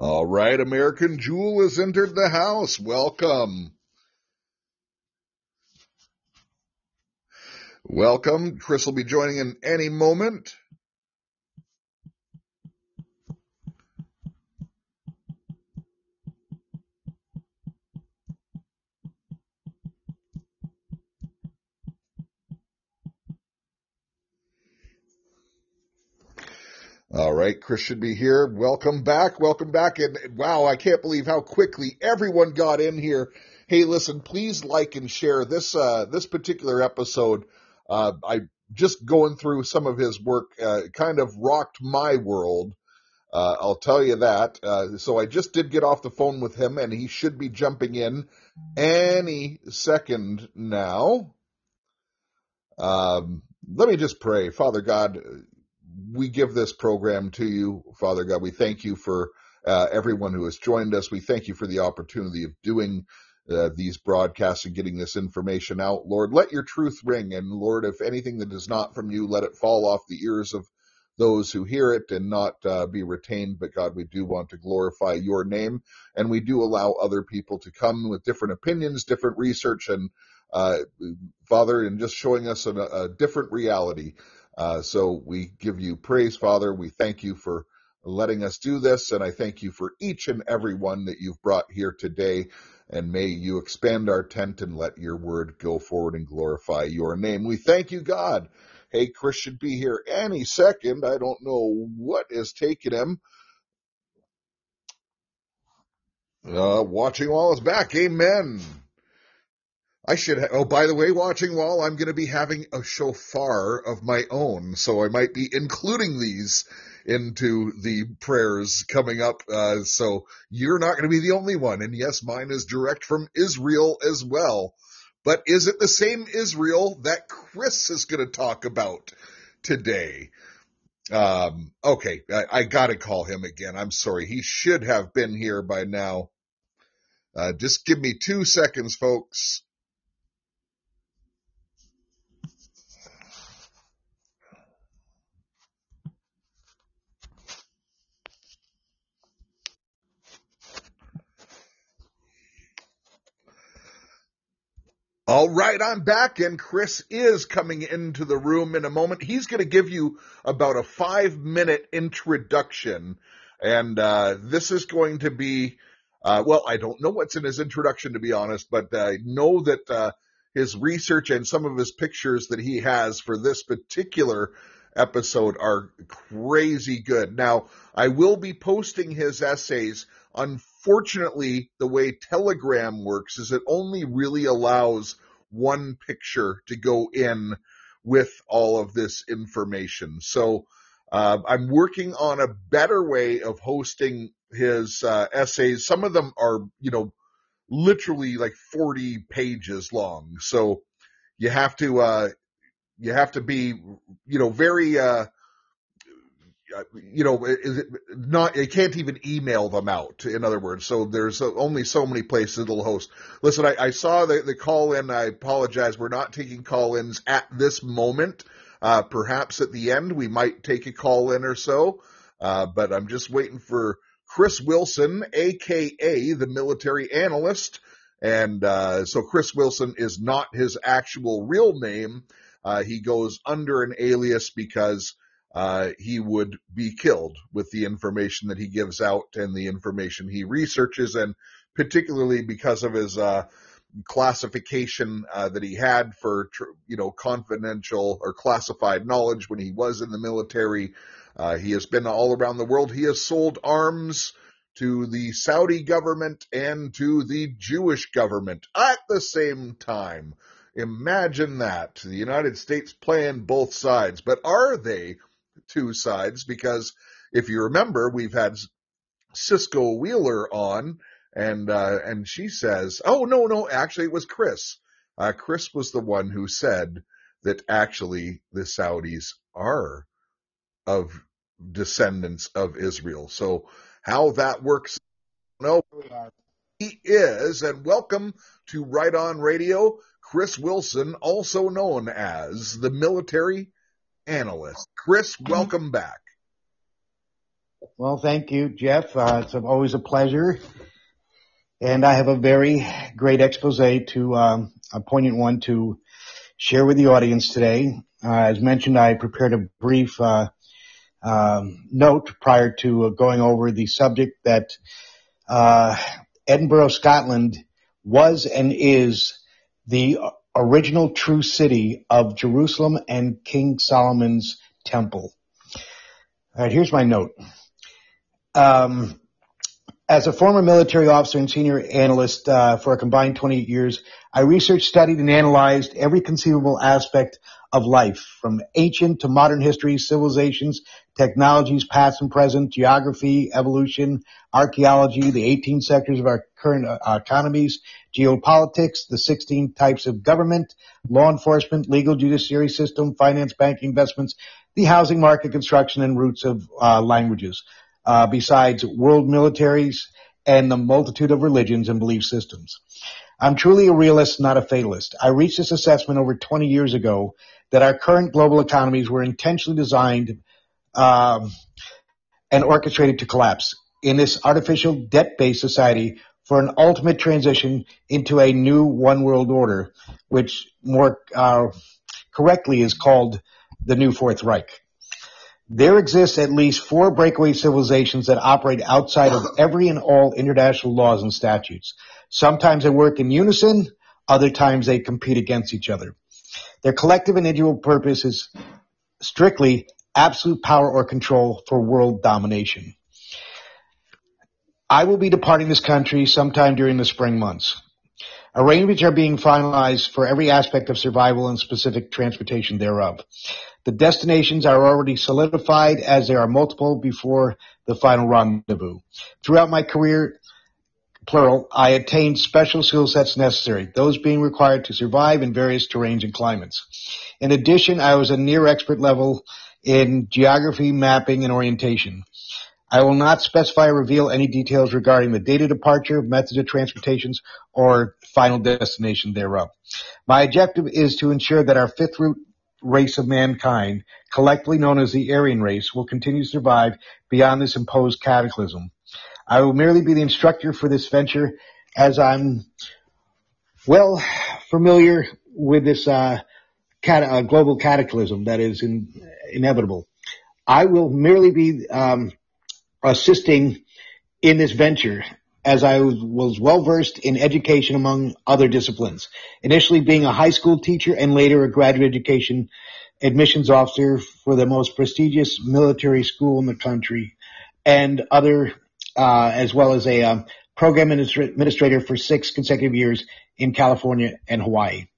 All right, American Jewel has entered the house. Welcome. Welcome. Chris will be joining in any moment. All right, Chris should be here. Welcome back. Welcome back. And wow, I can't believe how quickly everyone got in here. Hey, listen, please like and share this uh, this particular episode. Uh, I just going through some of his work uh, kind of rocked my world. Uh, I'll tell you that. Uh, so I just did get off the phone with him, and he should be jumping in any second now. Um, let me just pray, Father God we give this program to you, Father God. We thank you for uh, everyone who has joined us. We thank you for the opportunity of doing uh, these broadcasts and getting this information out. Lord, let your truth ring. And Lord, if anything that is not from you, let it fall off the ears of those who hear it and not uh, be retained. But God, we do want to glorify your name. And we do allow other people to come with different opinions, different research, and uh, Father, and just showing us a, a different reality. Uh, so we give you praise, Father. We thank you for letting us do this, and I thank you for each and every one that you've brought here today. And may you expand our tent and let your word go forward and glorify your name. We thank you, God. Hey, Chris should be here any second. I don't know what is taking him. Uh, watching all is back. Amen. I should. Ha- oh, by the way, watching while I'm going to be having a shofar of my own, so I might be including these into the prayers coming up. Uh, so you're not going to be the only one. And yes, mine is direct from Israel as well. But is it the same Israel that Chris is going to talk about today? Um, okay, I, I got to call him again. I'm sorry. He should have been here by now. Uh, just give me two seconds, folks. All right, I'm back, and Chris is coming into the room in a moment. He's going to give you about a five minute introduction, and uh, this is going to be, uh, well, I don't know what's in his introduction to be honest, but I know that uh, his research and some of his pictures that he has for this particular episode are crazy good. Now, I will be posting his essays. Unfortunately, the way Telegram works is it only really allows one picture to go in with all of this information. So uh, I'm working on a better way of hosting his uh, essays. Some of them are, you know, literally like 40 pages long. So you have to, uh, you have to be, you know, very, uh, you know, is it not, you can't even email them out, in other words. So there's only so many places it'll host. Listen, I, I saw the, the call in. I apologize. We're not taking call ins at this moment. Uh, perhaps at the end we might take a call in or so. Uh, but I'm just waiting for Chris Wilson, aka the military analyst. And, uh, so Chris Wilson is not his actual real name. Uh, he goes under an alias because uh, he would be killed with the information that he gives out and the information he researches, and particularly because of his uh, classification uh, that he had for you know confidential or classified knowledge when he was in the military. Uh, he has been all around the world. He has sold arms to the Saudi government and to the Jewish government at the same time. Imagine that. The United States playing both sides. But are they two sides? Because if you remember, we've had Cisco Wheeler on and, uh, and she says, oh, no, no, actually it was Chris. Uh, Chris was the one who said that actually the Saudis are of descendants of Israel. So how that works, no, he is. And welcome to Right On Radio, Chris Wilson, also known as the military analyst. Chris, welcome back. Well, thank you, Jeff. Uh, it's always a pleasure. And I have a very great expose to, um, a poignant one to share with the audience today. Uh, as mentioned, I prepared a brief, uh, um, note prior to going over the subject that, uh, Edinburgh, Scotland was and is the original true city of Jerusalem and King Solomon's temple. All right, here's my note. Um, as a former military officer and senior analyst uh, for a combined 28 years, I researched, studied, and analyzed every conceivable aspect of life, from ancient to modern history, civilizations, technologies, past and present, geography, evolution, archaeology, the 18 sectors of our current uh, economies, geopolitics, the 16 types of government, law enforcement, legal judiciary system, finance, banking, investments, the housing market, construction, and roots of uh, languages uh, besides world militaries and the multitude of religions and belief systems. I'm truly a realist, not a fatalist. I reached this assessment over 20 years ago that our current global economies were intentionally designed um, and orchestrated to collapse in this artificial debt-based society for an ultimate transition into a new one world order, which more uh, correctly is called the New Fourth Reich. There exists at least four breakaway civilizations that operate outside of every and all international laws and statutes. Sometimes they work in unison, other times they compete against each other. Their collective and individual purpose is strictly absolute power or control for world domination. I will be departing this country sometime during the spring months. Arrangements are being finalized for every aspect of survival and specific transportation thereof. The destinations are already solidified as there are multiple before the final rendezvous. Throughout my career, plural, I attained special skill sets necessary, those being required to survive in various terrains and climates. In addition, I was a near expert level in geography, mapping, and orientation. I will not specify or reveal any details regarding the date of departure, methods of transportations, or final destination thereof. My objective is to ensure that our fifth route race of mankind, collectively known as the Aryan race, will continue to survive beyond this imposed cataclysm. I will merely be the instructor for this venture as I'm well familiar with this uh, cat- uh, global cataclysm that is in- inevitable. I will merely be um, assisting in this venture as I was well versed in education among other disciplines, initially being a high school teacher and later a graduate education admissions officer for the most prestigious military school in the country and other, uh, as well as a um, program administrator for six consecutive years in California and Hawaii.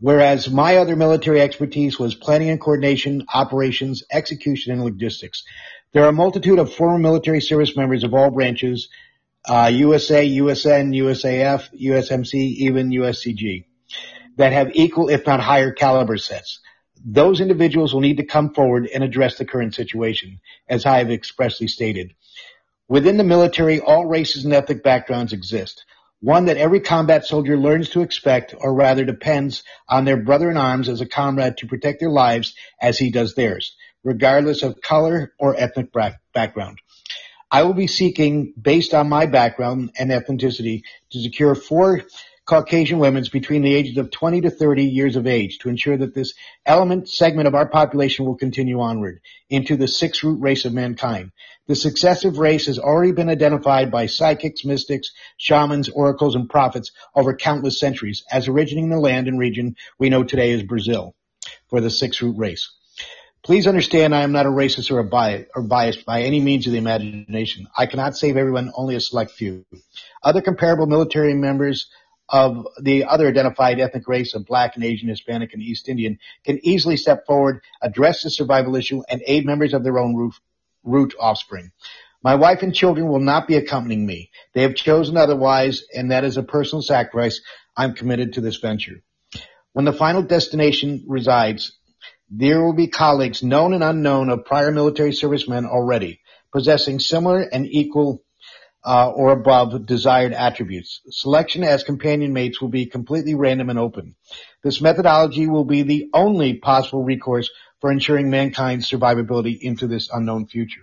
Whereas my other military expertise was planning and coordination, operations, execution, and logistics. There are a multitude of former military service members of all branches uh, USA, USN, USAF, USMC, even USCG that have equal, if not higher caliber sets. Those individuals will need to come forward and address the current situation, as I have expressly stated. Within the military, all races and ethnic backgrounds exist. One that every combat soldier learns to expect, or rather depends on their brother in arms as a comrade to protect their lives as he does theirs, regardless of color or ethnic background. I will be seeking, based on my background and ethnicity, to secure four Caucasian women between the ages of 20 to 30 years of age to ensure that this element segment of our population will continue onward into the six root race of mankind. The successive race has already been identified by psychics, mystics, shamans, oracles, and prophets over countless centuries as originating in the land and region we know today as Brazil for the six root race. Please understand I am not a racist or a bias or biased by any means of the imagination. I cannot save everyone, only a select few. Other comparable military members of the other identified ethnic race of black and Asian, Hispanic, and East Indian can easily step forward, address the survival issue, and aid members of their own roof, root offspring. My wife and children will not be accompanying me. They have chosen otherwise, and that is a personal sacrifice. I'm committed to this venture. When the final destination resides, there will be colleagues, known and unknown, of prior military servicemen already, possessing similar and equal uh, or above desired attributes. Selection as companion mates will be completely random and open. This methodology will be the only possible recourse for ensuring mankind's survivability into this unknown future.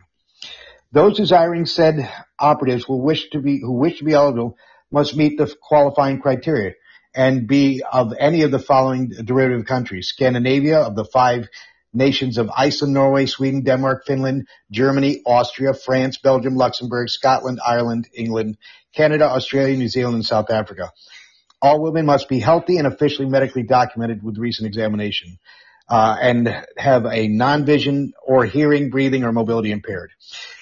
Those desiring said operatives will wish to be, who wish to be eligible must meet the qualifying criteria and be of any of the following derivative countries. Scandinavia of the five nations of Iceland, Norway, Sweden, Denmark, Finland, Germany, Austria, France, Belgium, Luxembourg, Scotland, Ireland, England, Canada, Australia, New Zealand, and South Africa. All women must be healthy and officially medically documented with recent examination. Uh, and have a non-vision or hearing, breathing, or mobility impaired.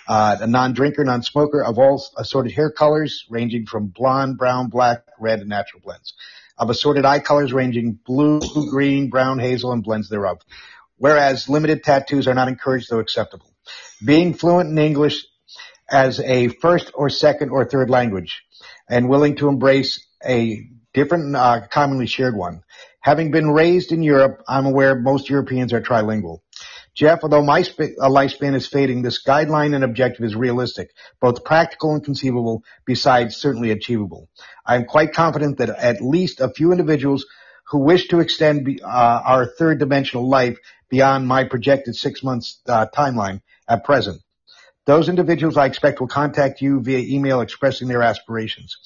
Uh, a non-drinker, non-smoker of all assorted hair colors ranging from blonde, brown, black, red, and natural blends. Of assorted eye colors ranging blue, green, brown, hazel, and blends thereof. Whereas limited tattoos are not encouraged though acceptable. Being fluent in English as a first or second or third language and willing to embrace a different, uh, commonly shared one. Having been raised in Europe, I'm aware most Europeans are trilingual. Jeff, although my sp- lifespan is fading, this guideline and objective is realistic, both practical and conceivable, besides certainly achievable. I am quite confident that at least a few individuals who wish to extend uh, our third dimensional life beyond my projected six months uh, timeline at present. Those individuals I expect will contact you via email expressing their aspirations.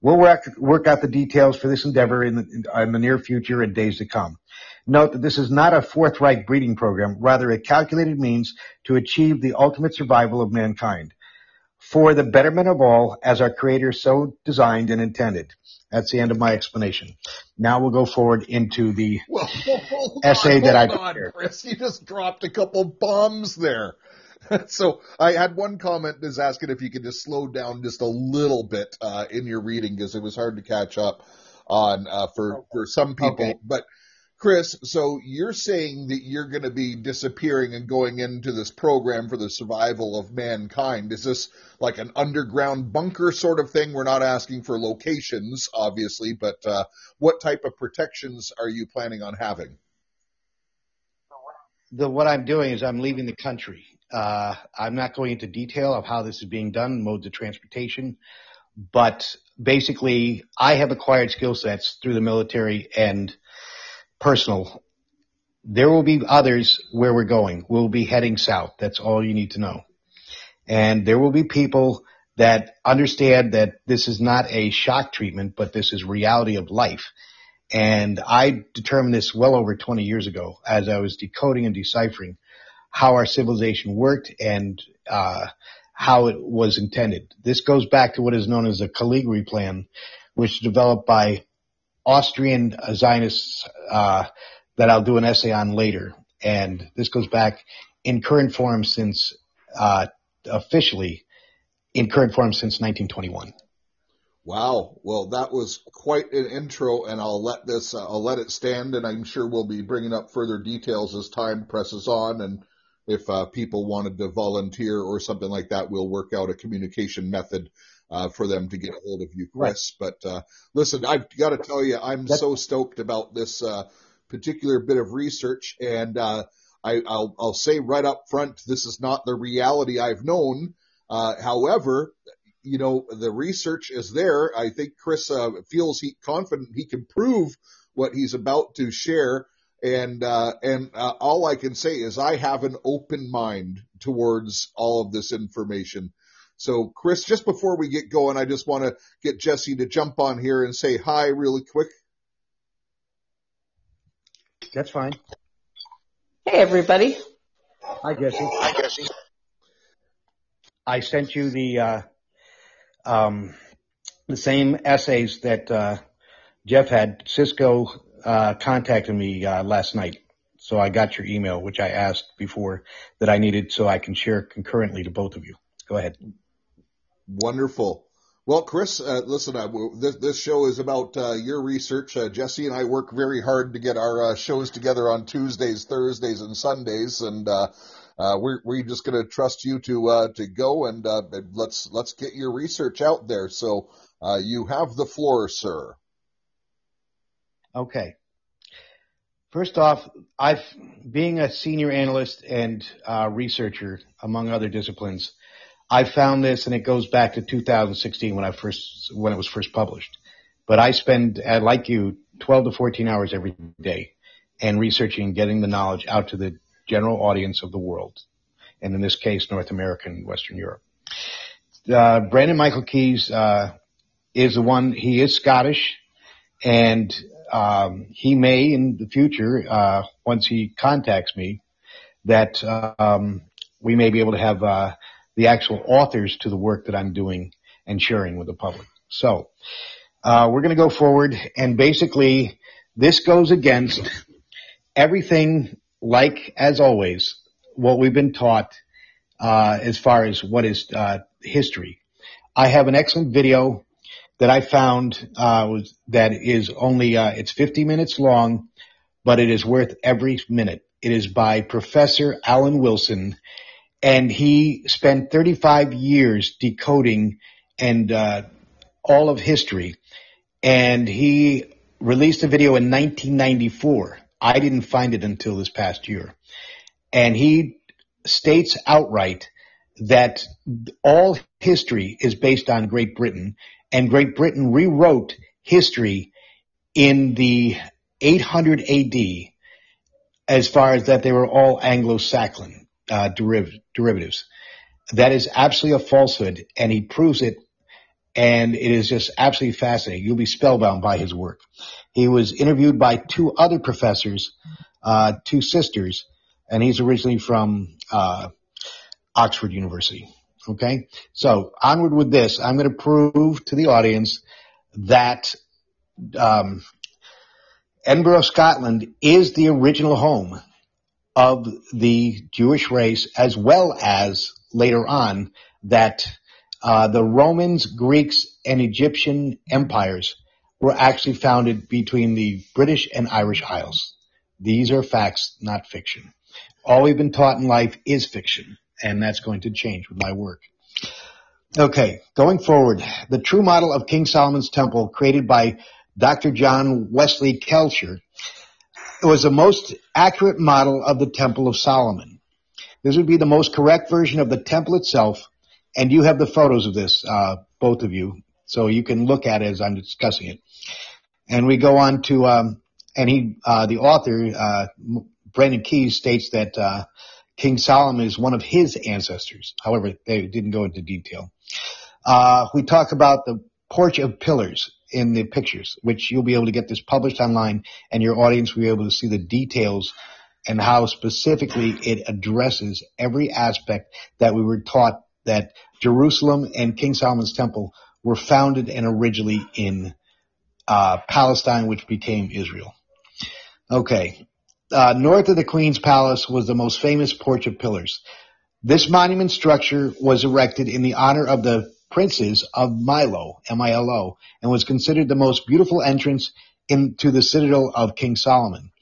We'll work, work out the details for this endeavor in the, in the near future and days to come. Note that this is not a forthright breeding program, rather a calculated means to achieve the ultimate survival of mankind. For the betterment of all, as our Creator so designed and intended. That's the end of my explanation. Now we'll go forward into the well, essay on, that I prepared. Chris, you just dropped a couple bombs there. so I had one comment is asking if you could just slow down just a little bit uh, in your reading because it was hard to catch up on uh, for for some people. Okay. But Chris, so you're saying that you're going to be disappearing and going into this program for the survival of mankind. Is this like an underground bunker sort of thing? We're not asking for locations, obviously, but uh, what type of protections are you planning on having? The, what I'm doing is I'm leaving the country. Uh, I'm not going into detail of how this is being done, modes of transportation, but basically I have acquired skill sets through the military and personal. There will be others where we're going. We'll be heading south. That's all you need to know. And there will be people that understand that this is not a shock treatment, but this is reality of life. And I determined this well over 20 years ago as I was decoding and deciphering how our civilization worked and uh, how it was intended. This goes back to what is known as the Caligari Plan, which was developed by Austrian Zionists uh, that I'll do an essay on later. And this goes back in current form since uh, officially in current form since 1921. Wow. Well, that was quite an intro, and I'll let this, uh, I'll let it stand, and I'm sure we'll be bringing up further details as time presses on and if uh, people wanted to volunteer or something like that, we'll work out a communication method uh, for them to get a hold of you, Chris. Right. But uh, listen, I've got to tell you, I'm That's- so stoked about this uh, particular bit of research, and uh, I, will I'll say right up front, this is not the reality I've known. Uh, however, you know, the research is there. I think Chris feels he confident he can prove what he's about to share and uh, and uh, all I can say is I have an open mind towards all of this information. So, Chris, just before we get going, I just want to get Jesse to jump on here and say hi really quick. That's fine. Hey, everybody. Hi, Jesse. Hi, Jesse. I sent you the uh, um, the same essays that uh, Jeff had. Cisco uh, contacted me uh, last night. So I got your email, which I asked before that I needed so I can share concurrently to both of you. Go ahead. Wonderful. Well, Chris, uh, listen, uh, this, this, show is about uh, your research. Uh, Jesse and I work very hard to get our uh, shows together on Tuesdays, Thursdays, and Sundays, and uh, we're we're just going to trust you to to go and let's let's get your research out there. So you have the floor, sir. Okay. First off, I've being a senior analyst and researcher among other disciplines, I found this, and it goes back to 2016 when I first when it was first published. But I spend, like you, 12 to 14 hours every day, and researching, getting the knowledge out to the general audience of the world. and in this case, North America and Western Europe. Uh, Brandon Michael Keys uh, is the one. He is Scottish, and um, he may in the future, uh, once he contacts me, that um, we may be able to have uh, the actual authors to the work that I'm doing and sharing with the public. So uh, we're going to go forward, and basically, this goes against everything, like as always, what we've been taught uh, as far as what is uh, history. I have an excellent video that I found uh, was, that is only uh, it's 50 minutes long, but it is worth every minute. It is by Professor Alan Wilson, and he spent 35 years decoding and uh, all of history, and he released a video in 1994. I didn't find it until this past year, and he states outright that all history is based on Great Britain. And Great Britain rewrote history in the 800 AD as far as that they were all Anglo-Saxon uh, derivatives. That is absolutely a falsehood, and he proves it, and it is just absolutely fascinating. You'll be spellbound by his work. He was interviewed by two other professors, uh, two sisters, and he's originally from uh, Oxford University. Okay. So onward with this. I'm going to prove to the audience that, um, Edinburgh, Scotland is the original home of the Jewish race as well as later on that, uh, the Romans, Greeks, and Egyptian empires were actually founded between the British and Irish Isles. These are facts, not fiction. All we've been taught in life is fiction, and that's going to change with my work. Okay, going forward, the true model of King Solomon's temple created by Dr. John Wesley Kelchner was the most accurate model of the Temple of Solomon. This would be the most correct version of the temple itself, and you have the photos of this, uh, both of you, so you can look at it as I'm discussing it. And we go on to, um, and he, uh, the author, uh, Brandon Keys states that uh, King Solomon is one of his ancestors. However, they didn't go into detail. Uh, we talk about the porch of pillars in the pictures, which you'll be able to get this published online and your audience will be able to see the details and how specifically it addresses every aspect that we were taught that Jerusalem and King Solomon's temple were founded and originally in uh, Palestine, which became Israel. Okay. Uh, north of the Queen's Palace was the most famous Porch of Pillars. This monument structure was erected in the honor of the princes of Milo, M-I-L-O, and was considered the most beautiful entrance into the citadel of King Solomon.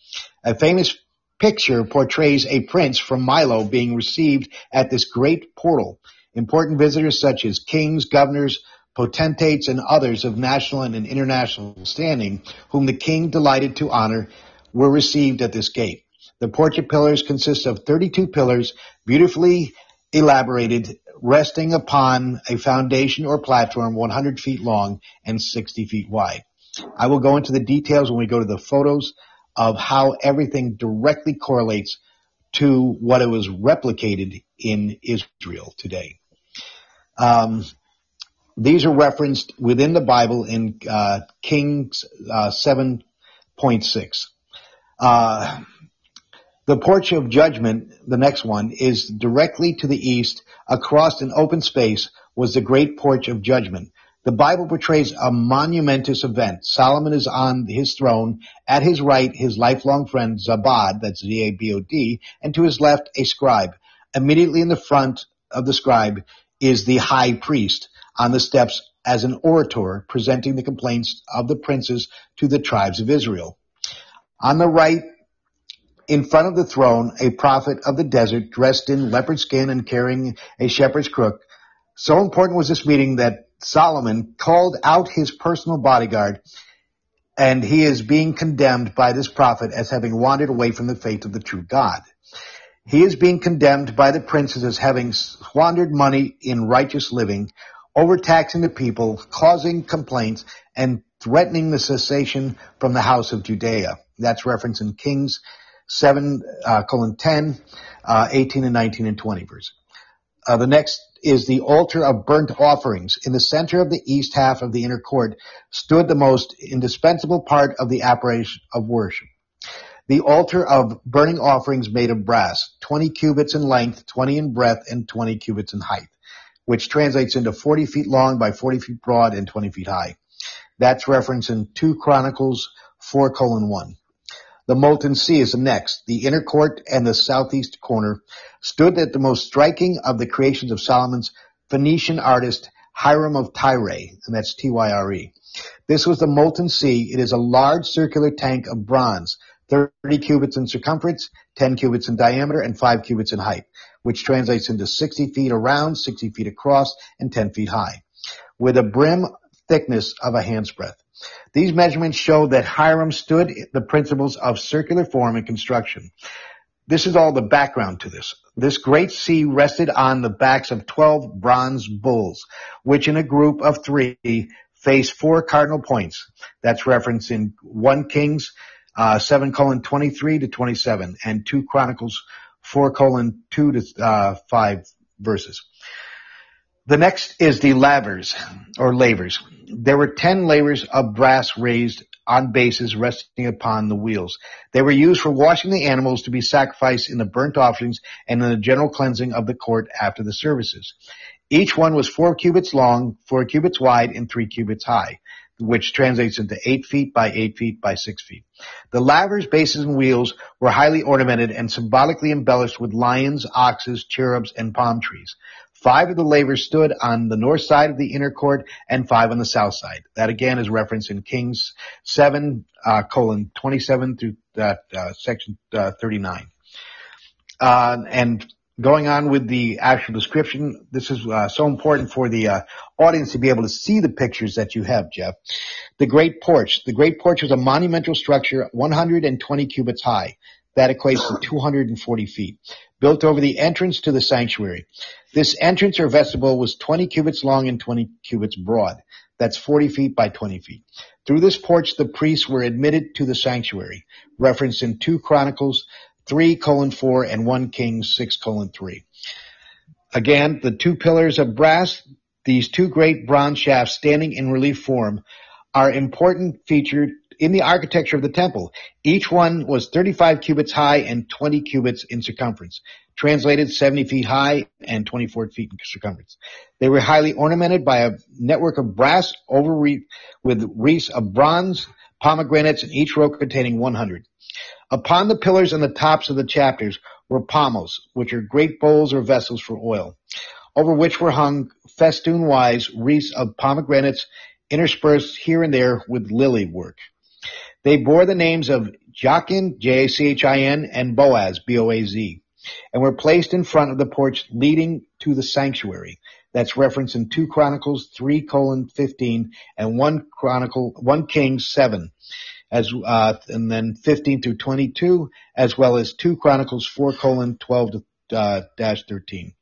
A famous picture portrays a prince from Milo being received at this great portal. Important visitors such as kings, governors, potentates, and others of national and international standing, whom the king delighted to honor, were received at this gate. The of pillars consist of 32 pillars, beautifully elaborated, resting upon a foundation or platform 100 feet long and 60 feet wide. I will go into the details when we go to the photos of how everything directly correlates to what it was replicated in Israel today. Um, these are referenced within the Bible in uh, Kings uh, 7.6. Uh, the porch of judgment, the next one, is directly to the east, across an open space, was the great porch of judgment. The Bible portrays a monumentous event. Solomon is on his throne. At his right, his lifelong friend Zabad, that's Z-A-B-O-D, and to his left, a scribe. Immediately in the front of the scribe is the high priest on the steps as an orator presenting the complaints of the princes to the tribes of Israel. On the right, in front of the throne, a prophet of the desert dressed in leopard skin and carrying a shepherd's crook. So important was this meeting that Solomon called out his personal bodyguard and he is being condemned by this prophet as having wandered away from the faith of the true God. He is being condemned by the princes as having squandered money in righteous living, overtaxing the people, causing complaints, and threatening the cessation from the house of Judea. That's referenced in Kings 7 uh, colon 10, uh, 18 and 19 and 20 verse. Uh, the next is the altar of burnt offerings. In the center of the east half of the inner court stood the most indispensable part of the apparatus of worship. The altar of burning offerings made of brass, 20 cubits in length, 20 in breadth, and 20 cubits in height, which translates into 40 feet long by 40 feet broad and 20 feet high. That's referenced in 2 Chronicles 4 colon 1. The molten sea is next. The inner court and the southeast corner stood at the most striking of the creations of Solomon's Phoenician artist Hiram of Tyre, and that's T-Y-R-E. This was the molten sea. It is a large circular tank of bronze, 30 cubits in circumference, 10 cubits in diameter, and 5 cubits in height, which translates into 60 feet around, 60 feet across, and 10 feet high, with a brim thickness of a hand's breadth. These measurements show that Hiram stood the principles of circular form and construction. This is all the background to this. This great sea rested on the backs of 12 bronze bulls, which in a group of three face four cardinal points. That's referenced in 1 Kings uh, 7 colon 23 to 27 and 2 Chronicles 4 colon 2 to uh, 5 verses. The next is the lavers or lavers. There were 10 lavers of brass raised on bases resting upon the wheels. They were used for washing the animals to be sacrificed in the burnt offerings and in the general cleansing of the court after the services. Each one was four cubits long, four cubits wide, and three cubits high, which translates into eight feet by eight feet by six feet. The lavers, bases, and wheels were highly ornamented and symbolically embellished with lions, oxes, cherubs, and palm trees. Five of the lavers stood on the north side of the inner court and five on the south side. That again is referenced in Kings 7, uh, colon 27 through uh, uh, section uh, 39. Uh, and going on with the actual description, this is so important for the audience to be able to see the pictures that you have, Jeff. The Great Porch. The Great Porch was a monumental structure 120 cubits high. That equates to 240 feet built over the entrance to the sanctuary. This entrance or vestibule was 20 cubits long and 20 cubits broad. That's 40 feet by 20 feet. Through this porch, the priests were admitted to the sanctuary, referenced in 2 Chronicles 3 colon 4 and 1 Kings 6 colon 3. Again, the two pillars of brass, these two great bronze shafts standing in relief form, are important featured in the architecture of the temple. Each one was 35 cubits high and 20 cubits in circumference, translated 70 feet high and 24 feet in circumference. They were highly ornamented by a network of brass over with wreaths of bronze, pomegranates, and each row containing 100. Upon the pillars and the tops of the chapters were pommels, which are great bowls or vessels for oil, over which were hung festoon-wise wreaths of pomegranates interspersed here and there with lily work. They bore the names of Jachin, J-A-C-H-I-N, and Boaz, B-O-A-Z, and were placed in front of the porch leading to the sanctuary. That's referenced in 2 Chronicles 3 colon 15 and 1 Chronicle, 1 Kings 7, as, uh, and then 15 through 22, as well as 2 Chronicles 4 colon 12 to, uh, dash 13.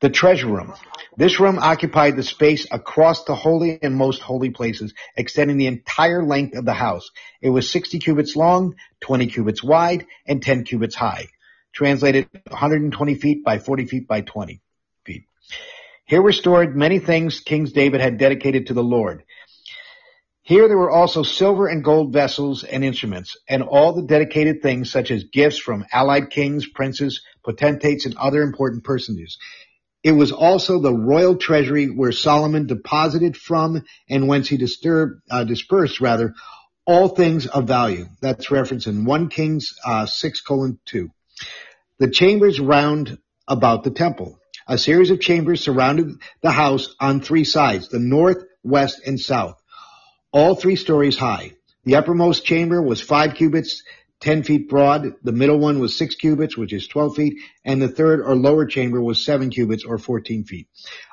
The treasure room. This room occupied the space across the holy and most holy places, extending the entire length of the house. It was 60 cubits long, 20 cubits wide, and 10 cubits high. Translated 120 feet by 40 feet by 20 feet. Here were stored many things King David had dedicated to the Lord. Here there were also silver and gold vessels and instruments, and all the dedicated things such as gifts from allied kings, princes, potentates, and other important personages. It was also the royal treasury where Solomon deposited from and whence he disturbed, uh, dispersed rather all things of value. That's referenced in 1 Kings uh, 6 colon 2. The chambers round about the temple. A series of chambers surrounded the house on three sides, the north, west, and south. All three stories high. The uppermost chamber was five cubits 10 feet broad. The middle one was 6 cubits, which is 12 feet, and the third or lower chamber was 7 cubits or 14 feet.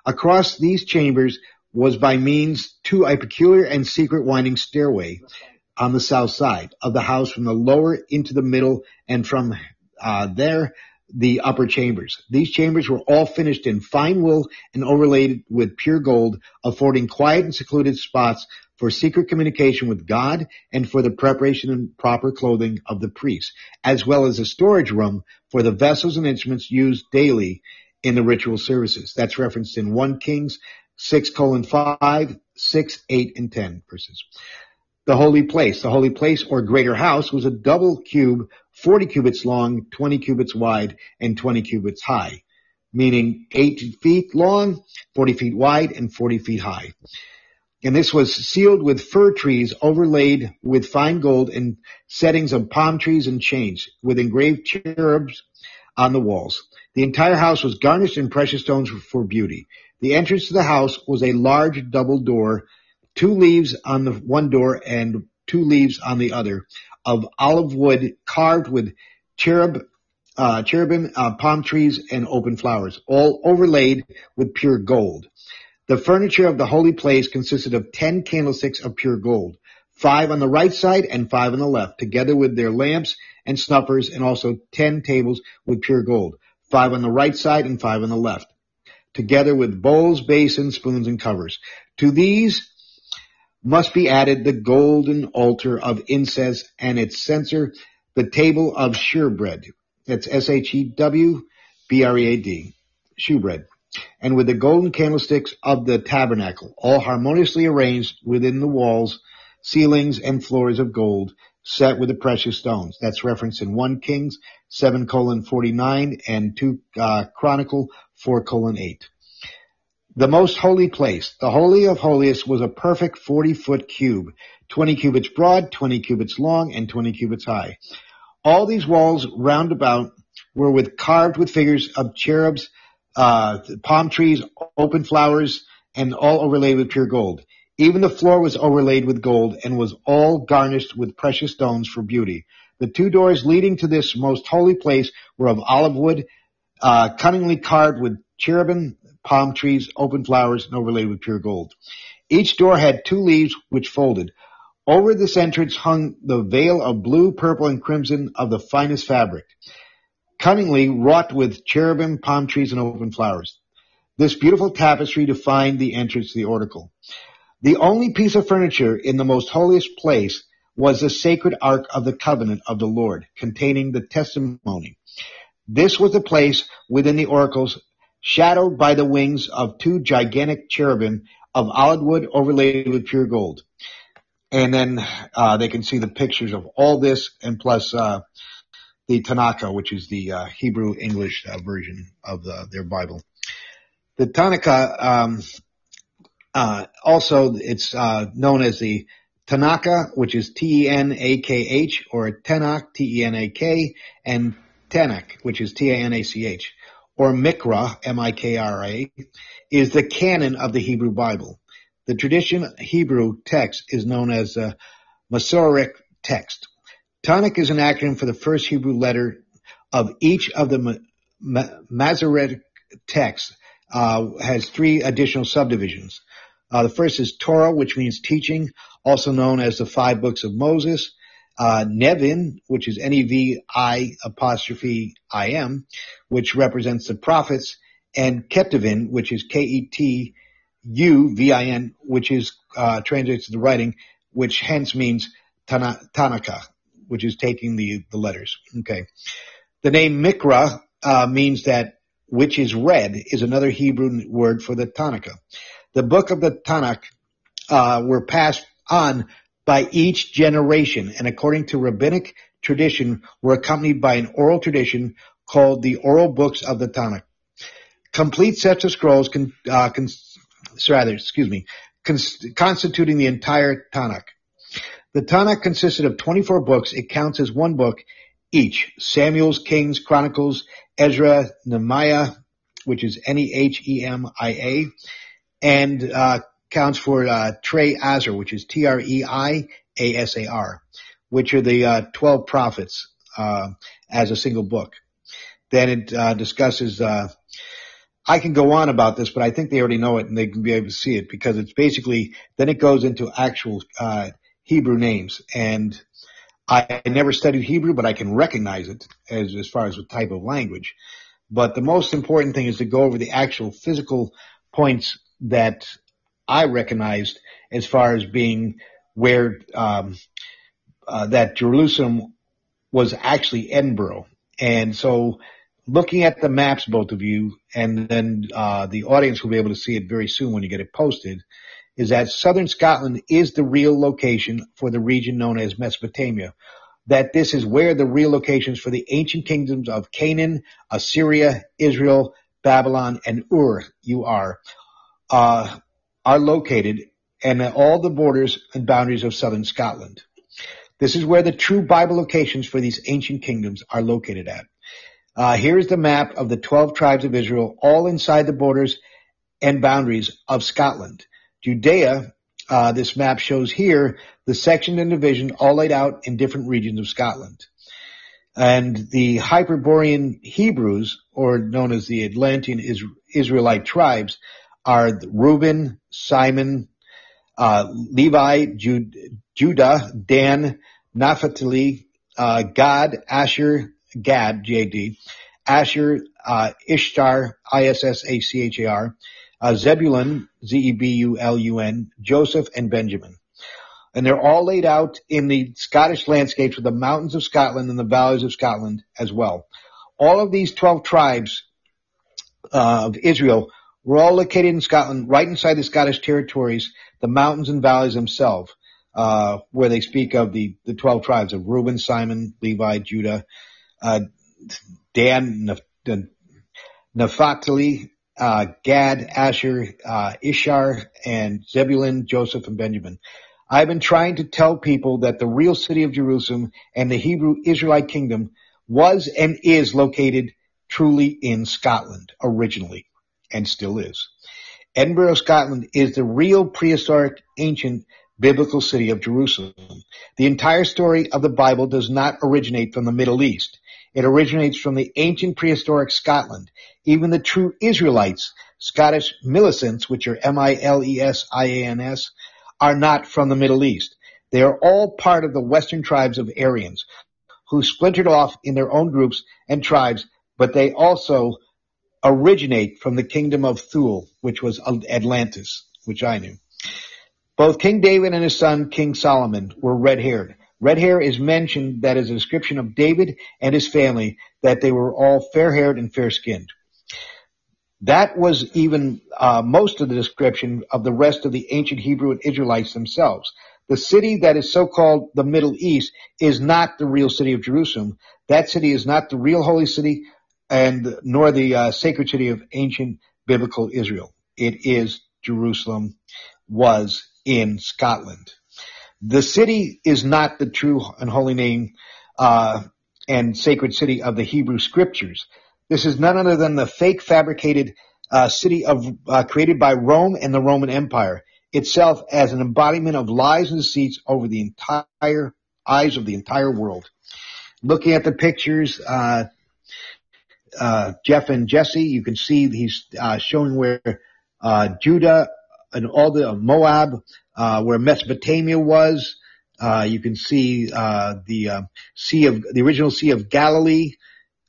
Across these chambers was by means to a peculiar and secret winding stairway on the south side of the house from the lower into the middle and from uh, there the upper chambers. These chambers were all finished in fine wool and overlaid with pure gold, affording quiet and secluded spots for secret communication with God and for the preparation and proper clothing of the priests, as well as a storage room for the vessels and instruments used daily in the ritual services. That's referenced in 1 Kings 6 colon 5, 6, 8, and 10 verses. The holy place. The holy place or greater house was a double cube, 40 cubits long, 20 cubits wide, and 20 cubits high, meaning 8 feet long, 40 feet wide, and 40 feet high. And this was sealed with fir trees overlaid with fine gold and settings of palm trees and chains with engraved cherubs on the walls. The entire house was garnished in precious stones for beauty. The entrance to the house was a large double door, two leaves on the one door and two leaves on the other, of olive wood carved with cherub, uh, cherubim, uh, palm trees, and open flowers, all overlaid with pure gold. The furniture of the holy place consisted of ten candlesticks of pure gold, five on the right side and five on the left, together with their lamps and snuffers, and also ten tables with pure gold, five on the right side and five on the left, together with bowls, basins, spoons, and covers. To these must be added the golden altar of incense and its censer, the table of shewbread. That's S-H-E-W-B-R-E-A-D. Shewbread. And with the golden candlesticks of the tabernacle, all harmoniously arranged within the walls, ceilings, and floors of gold, set with the precious stones. That's referenced in 1 Kings 7 colon 49 and 2 uh, Chronicle 4 colon 8. The most holy place, the Holy of Holiest, was a perfect 40 foot cube, 20 cubits broad, 20 cubits long, and 20 cubits high. All these walls round about were with carved with figures of cherubs, uh, palm trees, open flowers, and all overlaid with pure gold. Even the floor was overlaid with gold and was all garnished with precious stones for beauty. The two doors leading to this most holy place were of olive wood, uh, cunningly carved with cherubim, palm trees, open flowers, and overlaid with pure gold. Each door had two leaves which folded. Over this entrance hung the veil of blue, purple, and crimson of the finest fabric, cunningly wrought with cherubim, palm trees, and open flowers. This beautiful tapestry defined the entrance to the oracle. The only piece of furniture in the most holiest place was the sacred ark of the covenant of the Lord, containing the testimony. This was the place within the oracles, shadowed by the wings of two gigantic cherubim of olive wood overlaid with pure gold. And then uh, they can see the pictures of all this, and plus uh, the Tanakh, which is the uh, Hebrew English uh, version of the, their Bible. The Tanakh um, uh, also, it's uh, known as the Tanaka, which is T-E-N-A-K-H, or Tenak, T-E-N-A-K, and Tanach, which is T-A-N-A-C-H, or Mikra, M-I-K-R-A, is the canon of the Hebrew Bible. The tradition Hebrew text is known as the Masoretic text. Tanakh is an acronym for the first Hebrew letter of each of the Masoretic texts, uh, has three additional subdivisions. Uh, the first is Torah, which means teaching, also known as the five books of Moses. Uh, Nevi'im, which is N-E-V-I apostrophe I-M, which represents the prophets, and Ketuvin, which is K-E-T-U-V-I-N, which is uh, translates to the writing, which hence means Tana- Tanaka, which is taking the, the letters. Okay. The name Mikra uh, means that which is read is another Hebrew word for the Tanakh the book of the Tanakh uh, were passed on by each generation, and according to rabbinic tradition, were accompanied by an oral tradition called the oral books of the Tanakh. Complete sets of scrolls, con, uh, rather, excuse me, constituting the entire Tanakh. The Tanakh consisted of 24 books. It counts as one book each. Samuel's, Kings, Chronicles, Ezra, Nehemiah, which is N-E-H-E-M-I-A, and uh, counts for uh, Trei Asar, which is T-R-E-I-A-S-A-R, which are the uh, 12 prophets uh, as a single book. Then it uh, discusses, uh, I can go on about this, but I think they already know it and they can be able to see it because it's basically, then it goes into actual uh, Hebrew names. And I never studied Hebrew, but I can recognize it as, as far as the type of language. But the most important thing is to go over the actual physical points that I recognized as far as being where um, uh, that Jerusalem was actually Edinburgh. And so looking at the maps, both of you, and then uh, the audience will be able to see it very soon when you get it posted, is that southern Scotland is the real location for the region known as Mesopotamia. That this is where the real locations for the ancient kingdoms of Canaan, Assyria, Israel, Babylon, and Ur, you are, uh, are located, and all the borders and boundaries of southern Scotland. This is where the true Bible locations for these ancient kingdoms are located at. Uh, here's the map of the 12 tribes of Israel, all inside the borders and boundaries of Scotland. Judea, uh, this map shows here the section and division all laid out in different regions of Scotland. And the Hyperborean Hebrews, or known as the Atlantean Israelite tribes, are Reuben, Simon, uh, Levi, Judah, Dan, Naphtali, uh, Gad, Asher, Gad, G-A-D, Asher, uh, Issachar, I-S-S-A-C-H-A-R, uh, Zebulun, Z-E-B-U-L-U-N, Joseph, and Benjamin. And they're all laid out in the Scottish landscapes with the mountains of Scotland and the valleys of Scotland as well. All of these 12 tribes uh, of Israel were all located in Scotland, right inside the Scottish territories, the mountains and valleys themselves, uh, where they speak of the, the 12 tribes of Reuben, Simon, Levi, Judah, uh, Dan, Naphtali, uh, Gad, Asher, uh, Ishar, and Zebulun, Joseph, and Benjamin. I've been trying to tell people that the real city of Jerusalem and the Hebrew Israelite kingdom was and is located truly in Scotland originally and still is. Edinburgh, Scotland is the real prehistoric ancient biblical city of Jerusalem. The entire story of the Bible does not originate from the Middle East. It originates from the ancient prehistoric Scotland. Even the true Israelites, Scottish Milesians, which are M-I-L-E-S-I-A-N-S, are not from the Middle East. They are all part of the western tribes of Aryans, who splintered off in their own groups and tribes, but they also originate from the kingdom of Thule, which was Atlantis, which I knew. Both King David and his son, King Solomon, were red-haired. Red hair is mentioned that is a description of David and his family, that they were all fair-haired and fair-skinned. That was even uh, most of the description of the rest of the ancient Hebrew and Israelites themselves. The city that is so-called the Middle East is not the real city of Jerusalem. That city is not the real holy city and nor the uh, sacred city of ancient biblical Israel. It is Jerusalem was in Scotland. The city is not the true and holy name uh, and sacred city of the Hebrew scriptures. This is none other than the fake fabricated uh, city of uh, created by Rome and the Roman Empire itself as an embodiment of lies and deceits over the entire eyes of the entire world. Looking at the pictures, uh, uh Jeff and Jesse, you can see he's uh, showing where uh, Judah and all the Moab, where Mesopotamia was. you can see the Sea of the original Sea of Galilee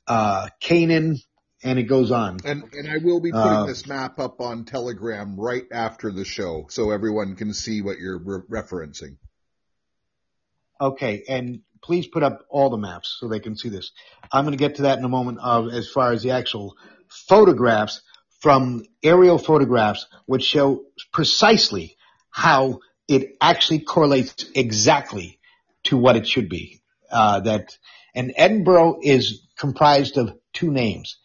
uh, Canaan, and it goes on. And and I will be putting uh, this map up on Telegram right after the show, so everyone can see what you're re- referencing. Okay, and please put up all the maps so they can see this. I'm going to get to that in a moment. Of as far as the actual photographs from aerial photographs, which show precisely how it actually correlates exactly to what it should be. Uh, that and Edinburgh is comprised of two names.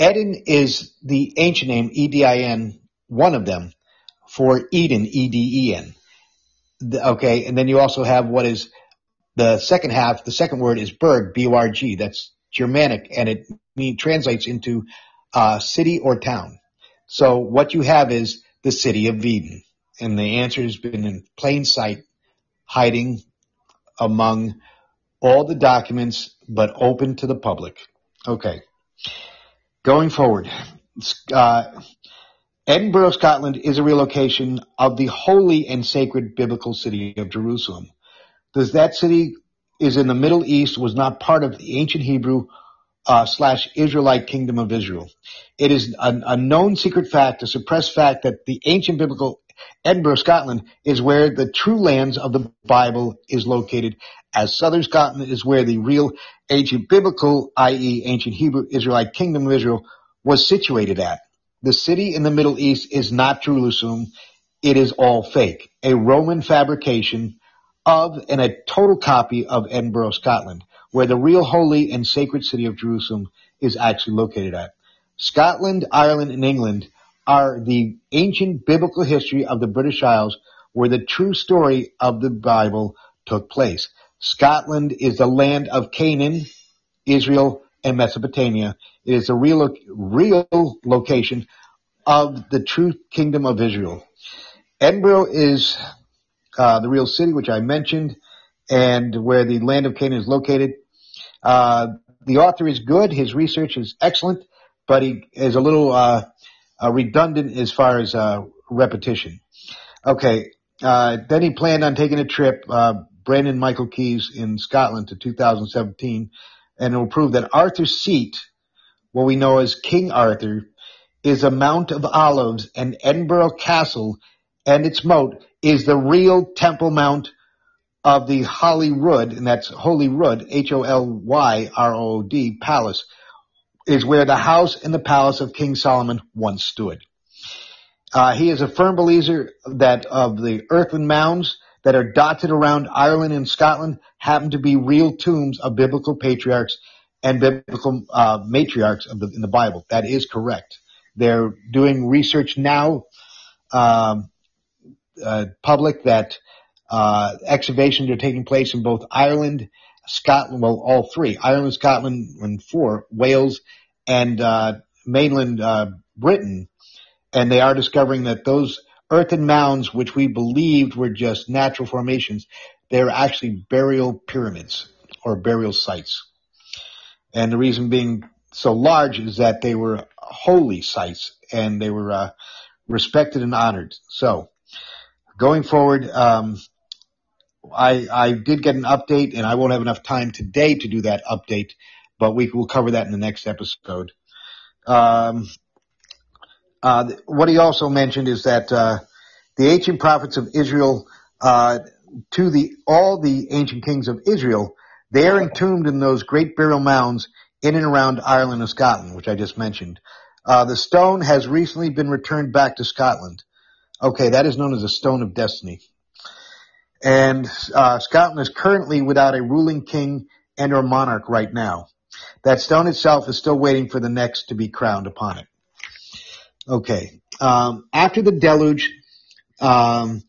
Eden is the ancient name, E-D-I-N, one of them, for Eden, E-D-E-N. Okay, and then you also have what is the second half, the second word is Burg, B-O-R-G. That's Germanic, and it mean, translates into uh, city or town. So what you have is the city of Eden. And the answer has been in plain sight, hiding among all the documents, but open to the public. Okay. Going forward, uh, Edinburgh, Scotland is a relocation of the holy and sacred biblical city of Jerusalem. Does that city is in the Middle East was not part of the ancient Hebrew uh, slash Israelite kingdom of Israel. It is a, a known secret fact, a suppressed fact that the ancient biblical Edinburgh, Scotland is where the true lands of the Bible is located, as southern Scotland is where the real ancient biblical, i.e. ancient Hebrew Israelite kingdom of Israel was situated at. The city in the Middle East is not Jerusalem. It is all fake. A Roman fabrication of and a total copy of Edinburgh, Scotland, where the real holy and sacred city of Jerusalem is actually located at. Scotland, Ireland, and England are the ancient biblical history of the British Isles where the true story of the Bible took place. Scotland is the land of Canaan, Israel, and Mesopotamia. It is the real, real location of the true kingdom of Israel. Edinburgh is uh, the real city, which I mentioned, and where the land of Canaan is located. Uh, the author is good. His research is excellent, but he is a little uh, uh redundant as far as uh, repetition. Okay. Then he planned on taking a trip, Brandon Michael Keyes in Scotland to 2017, and it will prove that Arthur's seat, what we know as King Arthur, is a Mount of Olives, and Edinburgh Castle and its moat is the real Temple Mount of the Holyrood, and that's Holy Rood, Holyrood, H-O-L-Y-R-O-D, palace, is where the house and the palace of King Solomon once stood. Uh, he is a firm believer that of the earthen mounds that are dotted around Ireland and Scotland happen to be real tombs of biblical patriarchs and biblical uh, matriarchs the, in the Bible. That is correct. They're doing research now, um, uh, public that uh, excavations are taking place in both Ireland, Scotland, well, all three, Ireland, Scotland, and four, Wales, and uh, mainland uh, Britain, and they are discovering that those earthen mounds, which we believed were just natural formations, they're actually burial pyramids or burial sites. And the reason being so large is that they were holy sites and they were uh, respected and honored. So, going forward, um, I, I did get an update, and I won't have enough time today to do that update, but we will cover that in the next episode. Um, uh, what he also mentioned is that uh, the ancient prophets of Israel, uh, to the all the ancient kings of Israel, they are entombed in those great burial mounds in and around Ireland and Scotland, which I just mentioned. Uh, the stone has recently been returned back to Scotland. Okay, that is known as the Stone of Destiny. And uh, Scotland is currently without a ruling king and or monarch right now. That stone itself is still waiting for the next to be crowned upon it. Okay. Um, after the deluge, um,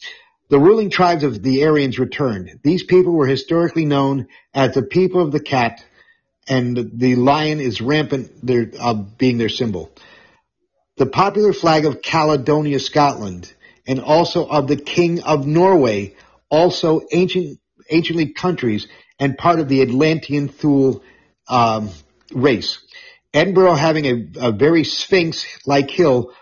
the ruling tribes of the Aryans returned. These people were historically known as the people of the cat, and the lion is rampant, their, uh, being their symbol. The popular flag of Caledonia, Scotland, and also of the King of Norway also ancient, anciently countries and part of the Atlantean Thule um, race. Edinburgh having a, a very sphinx-like hill.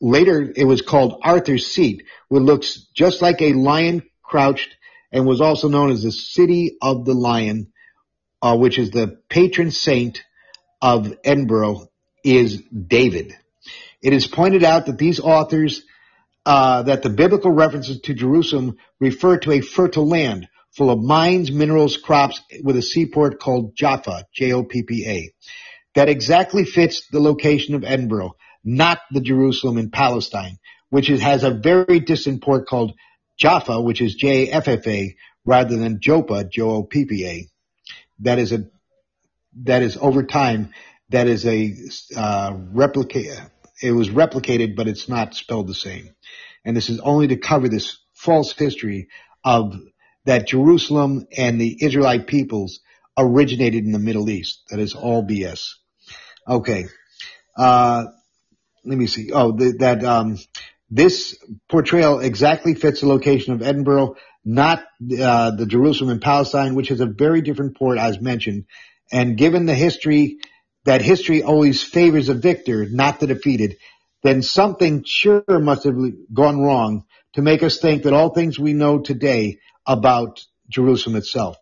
Later, it was called Arthur's Seat, which looks just like a lion crouched and was also known as the City of the Lion, uh, which is the patron saint of Edinburgh, is David. It is pointed out that these authors uh, that the biblical references to Jerusalem refer to a fertile land full of mines, minerals, crops with a seaport called Jaffa, J-O-P-P-A. That exactly fits the location of Edinburgh, not the Jerusalem in Palestine, which is, has a very distant port called Jaffa, which is J-F-F-A, rather than Joppa, J-O-P-P-A. That is a, that is over time, that is a, uh, replicate, it was replicated, but it's not spelled the same and this is only to cover this false history of that Jerusalem and the Israelite peoples originated in the Middle East. That is all BS. Okay. Uh, let me see. Oh, the, that, um, this portrayal exactly fits the location of Edinburgh, not uh, the Jerusalem in Palestine, which is a very different port, as mentioned. And given the history, that history always favors the victor, not the defeated then something sure must have gone wrong to make us think that all things we know today about Jerusalem itself.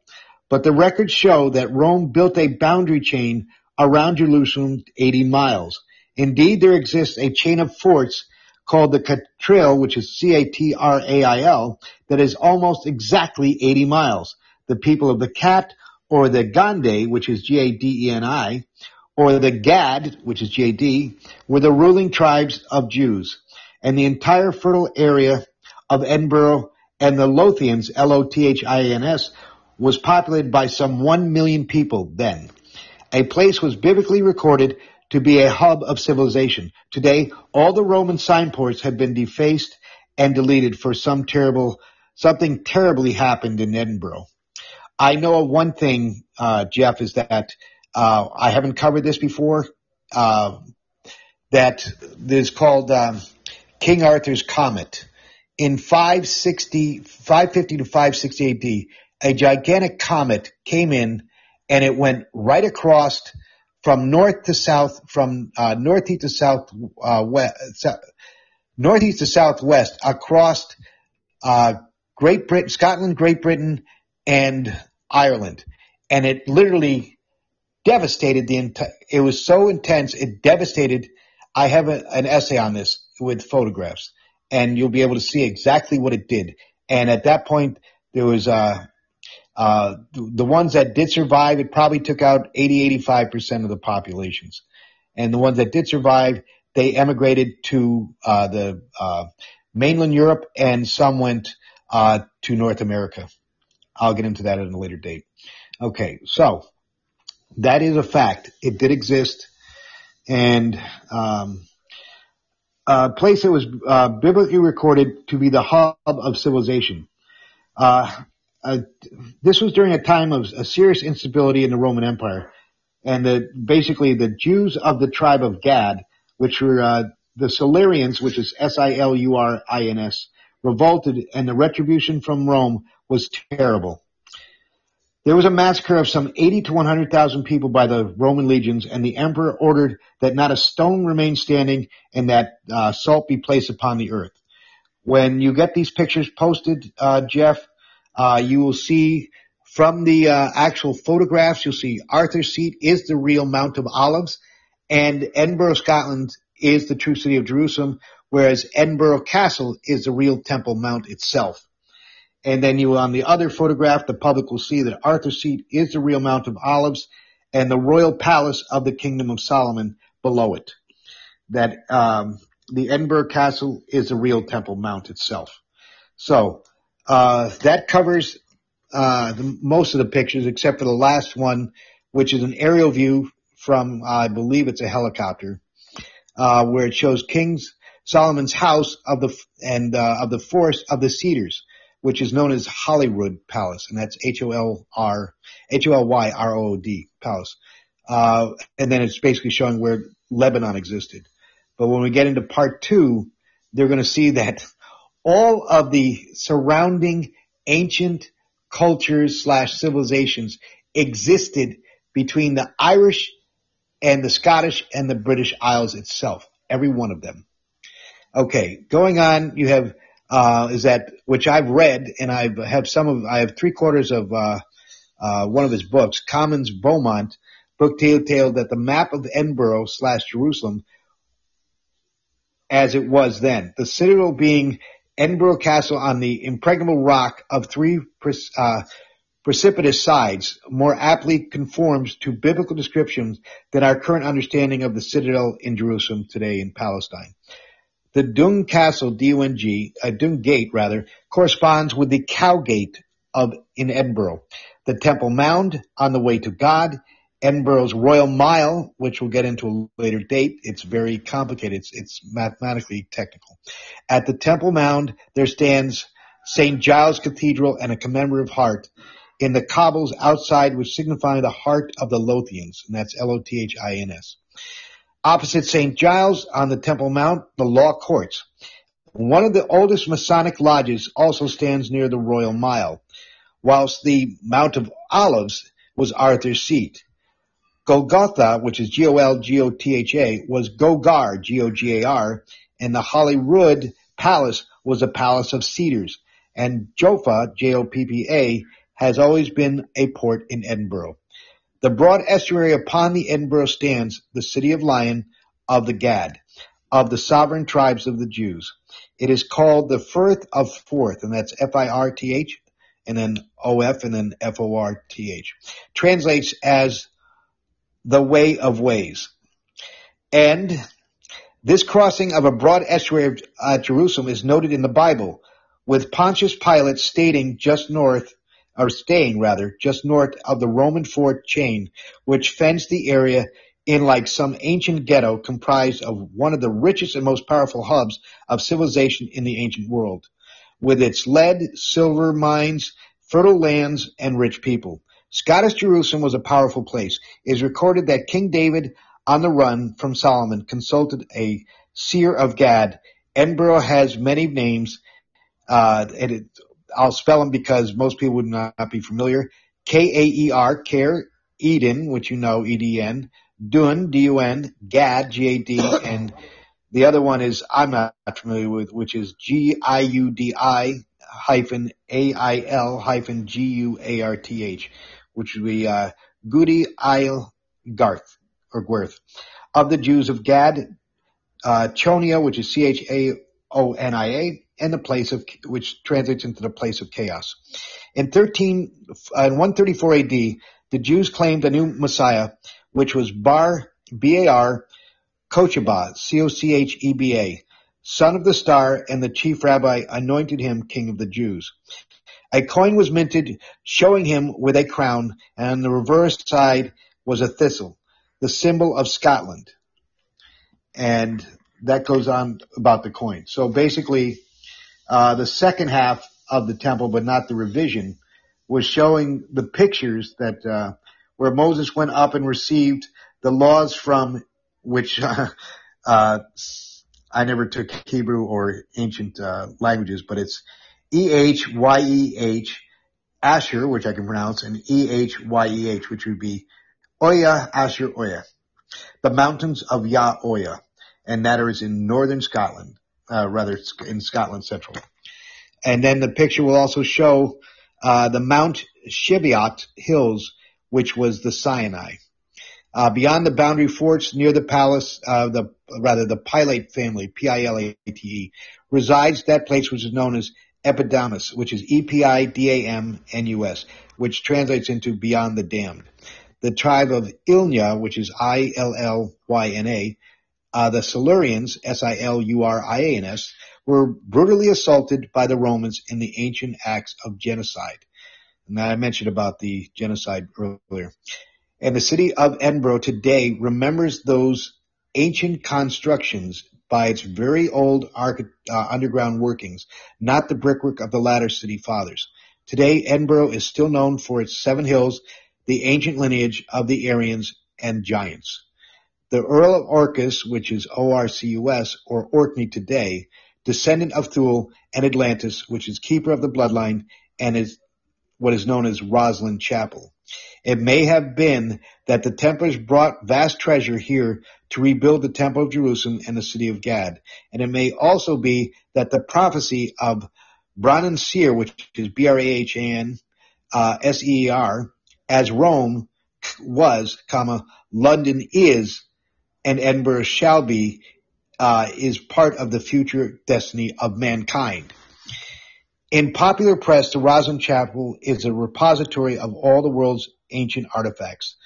but the records show that Rome built a boundary chain around Jerusalem 80 miles. Indeed, there exists a chain of forts called the Catrail, which is C-A-T-R-A-I-L, that is almost exactly 80 miles. The people of the Cat, or the Gadeni, which is G-A-D-E-N-I, or the Gad, which is J-D, were the ruling tribes of Jews. And the entire fertile area of Edinburgh and the Lothians, L-O-T-H-I-A-N-S, was populated by some one million people then. A place was biblically recorded to be a hub of civilization. Today, all the Roman signposts have been defaced and deleted for some terrible, something terribly happened in Edinburgh. I know of one thing, uh, Jeff, is that uh, I haven't covered this before. Uh, that is called um, King Arthur's Comet. In 560, 550 to 560 AD, a gigantic comet came in and it went right across from north to south, from uh, northeast to south, uh, west, northeast to southwest across uh, Great Britain, Scotland, Great Britain, and Ireland, and it literally devastated the entire. It was so intense, it devastated. I have a, an essay on this with photographs, and you'll be able to see exactly what it did. And at that point, there was uh, uh, the ones that did survive. It probably took out 80, 85 percent of the populations, and the ones that did survive, they emigrated to uh, the uh, mainland Europe, and some went uh, to North America. I'll get into that at a later date. Okay, so that is a fact. It did exist, and um, a place that was uh, biblically recorded to be the hub of civilization. Uh, uh, this was during a time of a serious instability in the Roman Empire, and the, basically the Jews of the tribe of Gad, which were uh, the Silurians, which is S-I-L-U-R-I-N-S, revolted, and the retribution from Rome was terrible. There was a massacre of some 80 to 100,000 people by the Roman legions, and the emperor ordered that not a stone remain standing and that uh, salt be placed upon the earth. When you get these pictures posted, uh, Jeff, uh, you will see from the uh, actual photographs, you'll see Arthur's Seat is the real Mount of Olives, and Edinburgh, Scotland is the true city of Jerusalem, whereas Edinburgh Castle is the real Temple Mount itself. And then you, on the other photograph, the public will see that Arthur's Seat is the real Mount of Olives and the royal palace of the Kingdom of Solomon below it. That, um, the Edinburgh Castle is the real Temple Mount itself. So, uh, that covers, uh, the, most of the pictures except for the last one, which is an aerial view from, uh, I believe it's a helicopter, uh, where it shows King's Solomon's house of the, and, uh, of the forest of the cedars which is known as Holyrood Palace, and that's H-O-L-R, H-O-L-Y-R-O-D Palace. Uh, and then it's basically showing where Lebanon existed. But when we get into part two, they're going to see that all of the surrounding ancient cultures slash civilizations existed between the Irish and the Scottish and the British Isles itself. Every one of them. Okay, going on, you have uh, is that which I've read and I have some of I have three quarters of uh, uh, one of his books, Comyn Beaumont, book detailed that the map of Edinburgh slash Jerusalem as it was then, the citadel being Edinburgh Castle on the impregnable rock of three uh, precipitous sides, more aptly conforms to biblical descriptions than our current understanding of the citadel in Jerusalem today in Palestine. The Dung Castle, D-U-N-G, uh, Dung Gate rather, corresponds with the Cowgate of in Edinburgh. The Temple Mound on the way to God, Edinburgh's Royal Mile, which we'll get into a later date. It's very complicated. It's, it's mathematically technical. At the Temple Mound, there stands St. Giles Cathedral and a commemorative heart in the cobbles outside, which signify the heart of the Lothians, and that's L-O-T-H-I-N-S. Opposite St. Giles on the Temple Mount, the Law Courts. One of the oldest Masonic lodges also stands near the Royal Mile, whilst the Mount of Olives was Arthur's seat. Golgotha, which is G-O-L-G-O-T-H-A, was Gogar, G-O-G-A-R, and the Holyrood Palace was a palace of cedars. And Joppa, J-O-P-P-A, has always been a port in Edinburgh. The broad estuary upon the Edinburgh stands the city of Lion of the Gad, of the sovereign tribes of the Jews. It is called the Firth of Forth, and that's F-I-R-T-H, and then O-F, and then F-O-R-T-H. Translates as the way of ways. And this crossing of a broad estuary of uh, Jerusalem is noted in the Bible, with Pontius Pilate stating just north, or staying rather, just north of the Roman fort chain, which fenced the area in like some ancient ghetto comprised of one of the richest and most powerful hubs of civilization in the ancient world, with its lead, silver mines, fertile lands, and rich people. Scottish Jerusalem was a powerful place. It is recorded that King David, on the run from Solomon, consulted a seer of Gad. Edinburgh has many names. Uh, and it, I'll spell them because most people would not be familiar. K-A-E-R, Care, Eden, which you know, E-D-N, Dun, D-U-N, Gad, G-A-D, and the other one is I'm not familiar with, which is G-I-U-D-I hyphen A-I-L hyphen G-U-A-R-T-H, which would be uh, Isle Garth or Gwerth. Of the Jews of Gad, uh, Chaonia, which is C-H-A-O-N-I-A, and the place of, which translates into the place of chaos. In 13, uh, in 134 AD, the Jews claimed a new Messiah, which was Bar, B-A-R, Kocheba, C-O-C-H-E-B-A, son of the star, and the chief rabbi anointed him king of the Jews. A coin was minted showing him with a crown, and on the reverse side was a thistle, the symbol of Scotland. And that goes on about the coin. So basically, uh, the second half of the temple, but not the revision, was showing the pictures that uh, where Moses went up and received the laws from which uh, uh, I never took Hebrew or ancient uh, languages, but it's E H Y E H Asher, which I can pronounce, and E H Y E H, which would be Oya Asher Oya, the mountains of Yah Oya, and that is in northern Scotland, uh, rather in Scotland Central. And then the picture will also show uh, the Mount Cheviot Hills, which was the Sinai. Uh, beyond the boundary forts near the palace, uh, the rather the Pilate family, P-I-L-A-T-E, resides that place which is known as Epidamnus, which is E-P-I-D-A-M-N-U-S, which translates into beyond the damned. The tribe of Ilnya, which is I-L-L-Y-N-A, uh, the Silurians, S-I-L-U-R-I-A-N-S, were brutally assaulted by the Romans in the ancient acts of genocide. And I mentioned about the genocide earlier. And the city of Edinburgh today remembers those ancient constructions by its very old uh, underground workings, not the brickwork of the latter city fathers. Today, Edinburgh is still known for its seven hills, the ancient lineage of the Aryans and Giants. The Earl of Orcus, which is O-R-C-U-S, or Orkney today, descendant of Thule and Atlantis, which is keeper of the bloodline and is what is known as Rosslyn Chapel. It may have been that the Templars brought vast treasure here to rebuild the Temple of Jerusalem and the city of Gad. And it may also be that the prophecy of Brahan Seer, which is B-R-A-H-A-N, uh, S-E-E-R, as Rome was, comma, London is, and Edinburgh shall be, uh, is part of the future destiny of mankind. In popular press, the Rosslyn Chapel is a repository of all the world's ancient artifacts.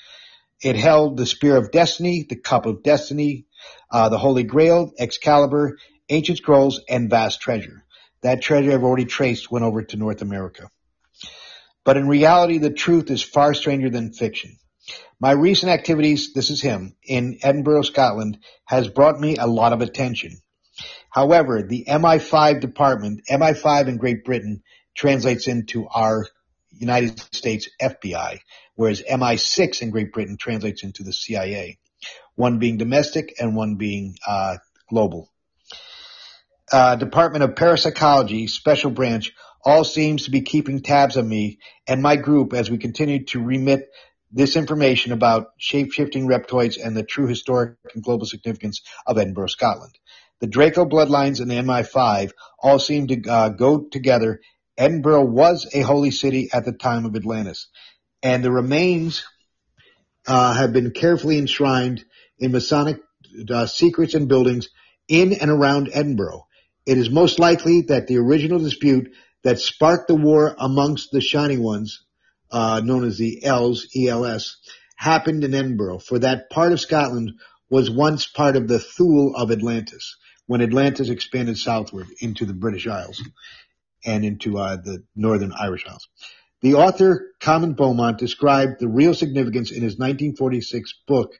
It held the Spear of Destiny, the Cup of Destiny, uh, the Holy Grail, Excalibur, ancient scrolls, and vast treasure. That treasure I've already traced went over to North America. But in reality, the truth is far stranger than fiction. My recent activities, this is him, in Edinburgh, Scotland, has brought me a lot of attention. However, the MI5 department, MI5 in Great Britain, translates into our United States FBI, whereas MI6 in Great Britain translates into the CIA, one being domestic and one being uh, global. Uh, Department of Parapsychology, Special Branch, all seems to be keeping tabs on me and my group as we continue to remit this information about shape-shifting reptoids and the true historic and global significance of Edinburgh, Scotland. The Draco bloodlines and the MI5 all seem to uh, go together Edinburgh was a holy city at the time of Atlantis, and the remains uh, have been carefully enshrined in Masonic uh, secrets and buildings in and around Edinburgh. It is most likely that the original dispute that sparked the war amongst the Shining Ones, uh, known as the Els, E-L-S, happened in Edinburgh, for that part of Scotland was once part of the Thule of Atlantis, when Atlantis expanded southward into the British Isles and into uh, the Northern Irish Isles. The author, Comyn Beaumont, described the real significance in his 1946 book,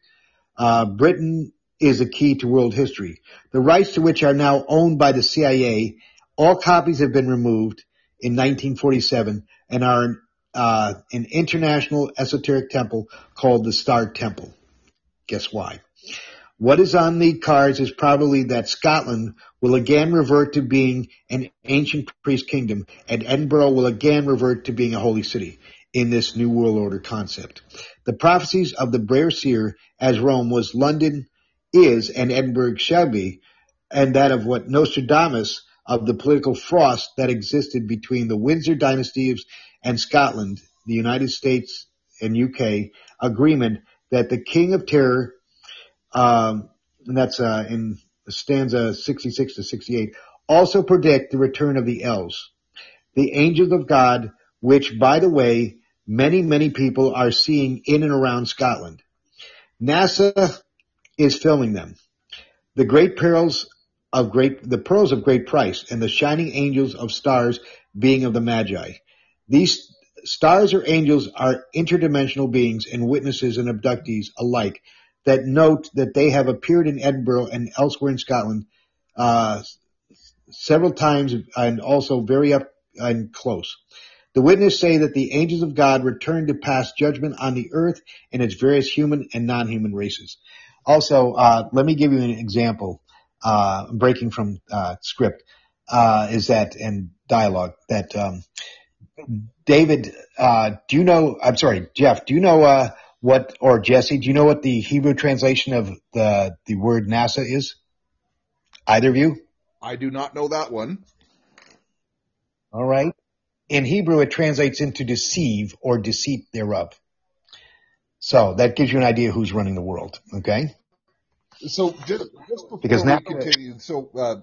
uh, Britain is a key to world history. The rights to which are now owned by the CIA, all copies have been removed in 1947 and are uh, an international esoteric temple called the Star Temple. Guess why? What is on the cards is probably that Scotland will again revert to being an ancient priest kingdom and Edinburgh will again revert to being a holy city in this new world order concept. The prophecies of the Brahan Seer as Rome was London is and Edinburgh shall be, and that of what Nostradamus of the political frost that existed between the Windsor dynasties and Scotland, the United States and UK agreement that the King of Terror um, and that's uh, in stanza 66 to 68, also predict the return of the elves, the angels of God, which, by the way, many, many people are seeing in and around Scotland. NASA is filming them. The great perils of great, the pearls of great price and the shining angels of stars being of the Magi. These stars or angels are interdimensional beings and witnesses and abductees alike that note that they have appeared in Edinburgh and elsewhere in Scotland uh, several times and also very up and close. The witnesses say that the angels of God return to pass judgment on the earth and its various human and non-human races. Also, uh, let me give you an example, uh, breaking from uh, script, uh, is that, and dialogue, that um, David, uh, do you know, I'm sorry, Jeff, do you know uh, what, or Jesse, do you know what the Hebrew translation of the, the word NASA is? Either of you? I do not know that one. All right. In Hebrew, it translates into deceive or deceit thereof. So that gives you an idea who's running the world. Okay. So just, just before Because we now- continue, so uh,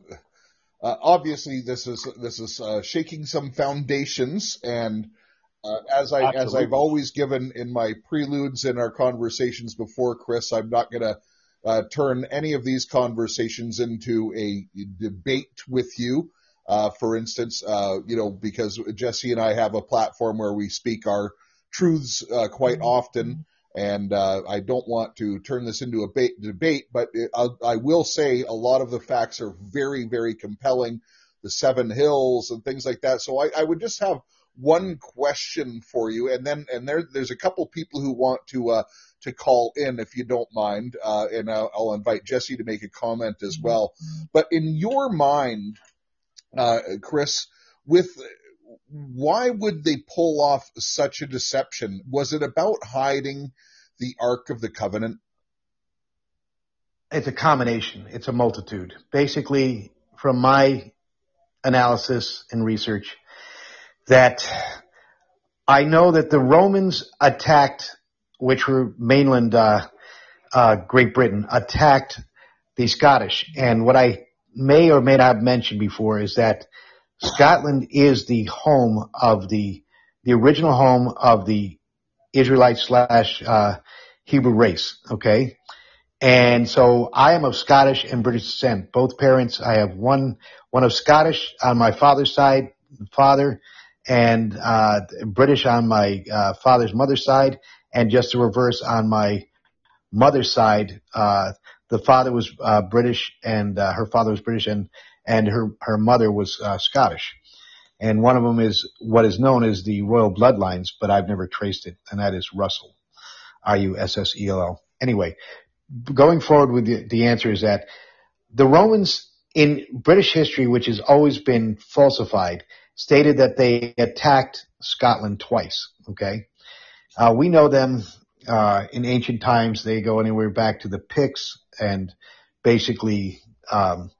uh, obviously this is this is uh, shaking some foundations, and uh, as I as I've always given in my preludes in our conversations before, Chris, I'm not going to uh, turn any of these conversations into a debate with you. Uh, for instance, uh, you know, because Jesse and I have a platform where we speak our truths uh, quite often, and uh, I don't want to turn this into a ba- debate, but it, I will say a lot of the facts are very, very compelling. The Seven Hills and things like that. So I, I would just have one question for you, and then and there there's a couple people who want to uh, to call in if you don't mind, uh, and I'll, I'll invite Jesse to make a comment as well. But in your mind, uh, Chris, with why would they pull off such a deception? Was it about hiding the Ark of the Covenant? It's a combination. It's a multitude. Basically, from my analysis and research, that I know that the Romans attacked, which were mainland uh, uh, Great Britain, attacked the Scottish. And what I may or may not have mentioned before is that Scotland is the home of the the original home of the Israelite slash uh, Hebrew race. Okay, and so I am of Scottish and British descent. Both parents, I have one one of Scottish on my father's side, father, and uh, British on my uh, father's mother's side, and just the reverse on my mother's side. Uh, the father was uh, British, and uh, her father was British, and and her her mother was uh, Scottish. And one of them is what is known as the royal bloodlines, but I've never traced it, and that is Russell, R U S S E L L. Anyway, going forward with the, the answer is that the Romans in British history, which has always been falsified, stated that they attacked Scotland twice. Okay, uh, we know them uh, in ancient times. They go anywhere back to the Picts and basically um,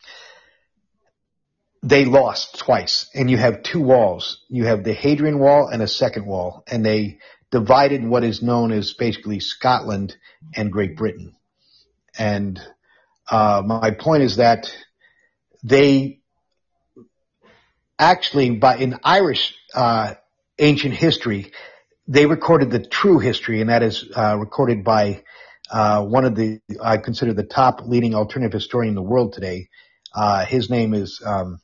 they lost twice, and you have two walls. You have the Hadrian Wall and a second wall, and they divided what is known as basically Scotland and Great Britain. And uh, my point is that they actually, by in Irish uh, ancient history, they recorded the true history, and that is uh, recorded by uh, one of the I consider the top leading alternative historian in the world today. Uh, his name is um,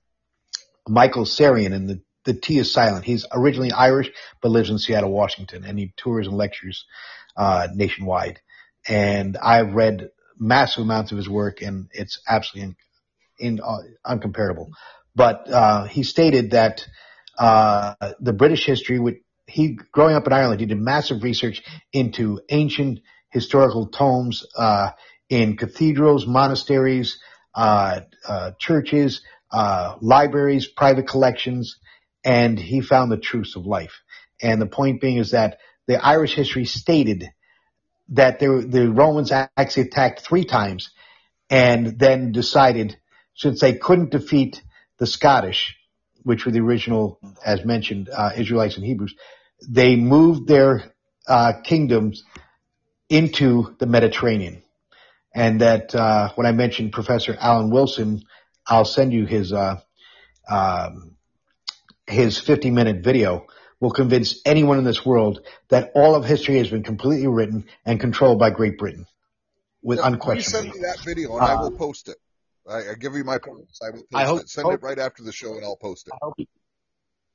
Michael Tsarion, and the the T is silent. He's originally Irish, but lives in Seattle, Washington, and he tours and lectures uh, nationwide. And I've read massive amounts of his work, and it's absolutely in, in, uh, uncomparable. But uh, he stated that uh, the British history, would, he growing up in Ireland, he did massive research into ancient historical tomes uh, in cathedrals, monasteries, uh, uh, churches, uh, libraries, private collections, and he found the truths of life. And the point being is that the Irish history stated that there, the Romans actually attacked three times and then decided since they couldn't defeat the Scottish, which were the original, as mentioned, uh, Israelites and Hebrews, they moved their uh, kingdoms into the Mediterranean. And that uh, when I mentioned Professor Alan Wilson, I'll send you his uh, um, his 50 minute video will convince anyone in this world that all of history has been completely written and controlled by Great Britain, with yeah, unquestionably. Send me that video and uh, I will post it. I, I, give you my post. I will post I hope, it. Send hope, it right after the show and I'll post it.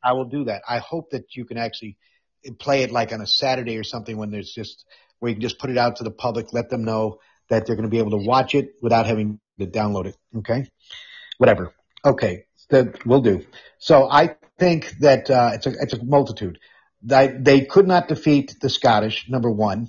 I, I will do that. I hope that you can actually play it like on a Saturday or something when there's just where you can just put it out to the public, let them know that they're going to be able to watch it without having to download it. Okay, whatever. Okay, that will do. So I think that uh, it's a it's a multitude. They, they could not defeat the Scottish. Number one.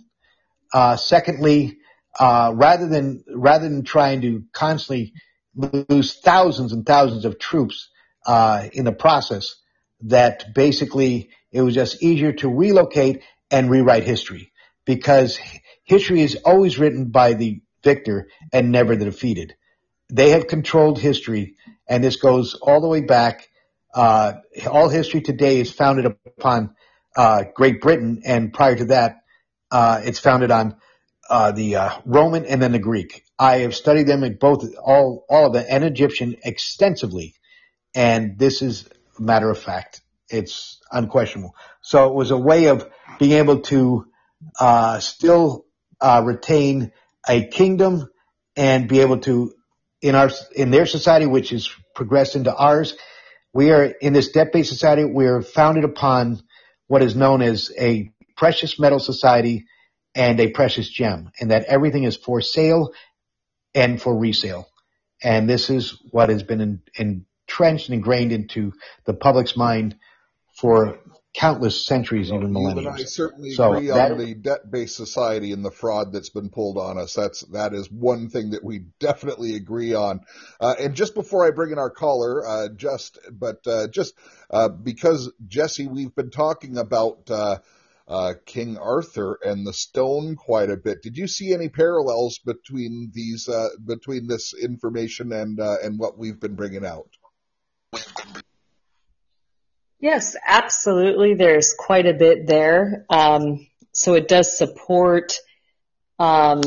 Uh, secondly, uh, rather than rather than trying to constantly lose thousands and thousands of troops uh, in the process, that basically it was just easier to relocate and rewrite history because history is always written by the victor and never the defeated. They have controlled history, and this goes all the way back uh, all history today is founded upon uh, Great Britain, and prior to that, uh, it's founded on uh, the uh, Roman and then the Greek. I have studied them in both all all of them and Egyptian extensively, and this is a matter of fact. It's unquestionable. So it was a way of being able to uh, still retain a kingdom and be able to in our in their society, which has progressed into ours we are in this debt-based society. We are founded upon what is known as a precious metal society and a precious gem, and that everything is for sale and for resale. And this is what has been entrenched and ingrained into the public's mind for countless centuries, even millennia. You and I certainly so agree that, on the debt-based society and the fraud that's been pulled on us. That's that is one thing that we definitely agree on. Uh, and just before I bring in our caller, uh, just but uh, just uh, because Jesse, we've been talking about. Uh, uh, King Arthur and the stone quite a bit. Did you see any parallels between these between this information and and what we've been bringing out? Yes, absolutely. There's quite a bit there. Um, so it does support um,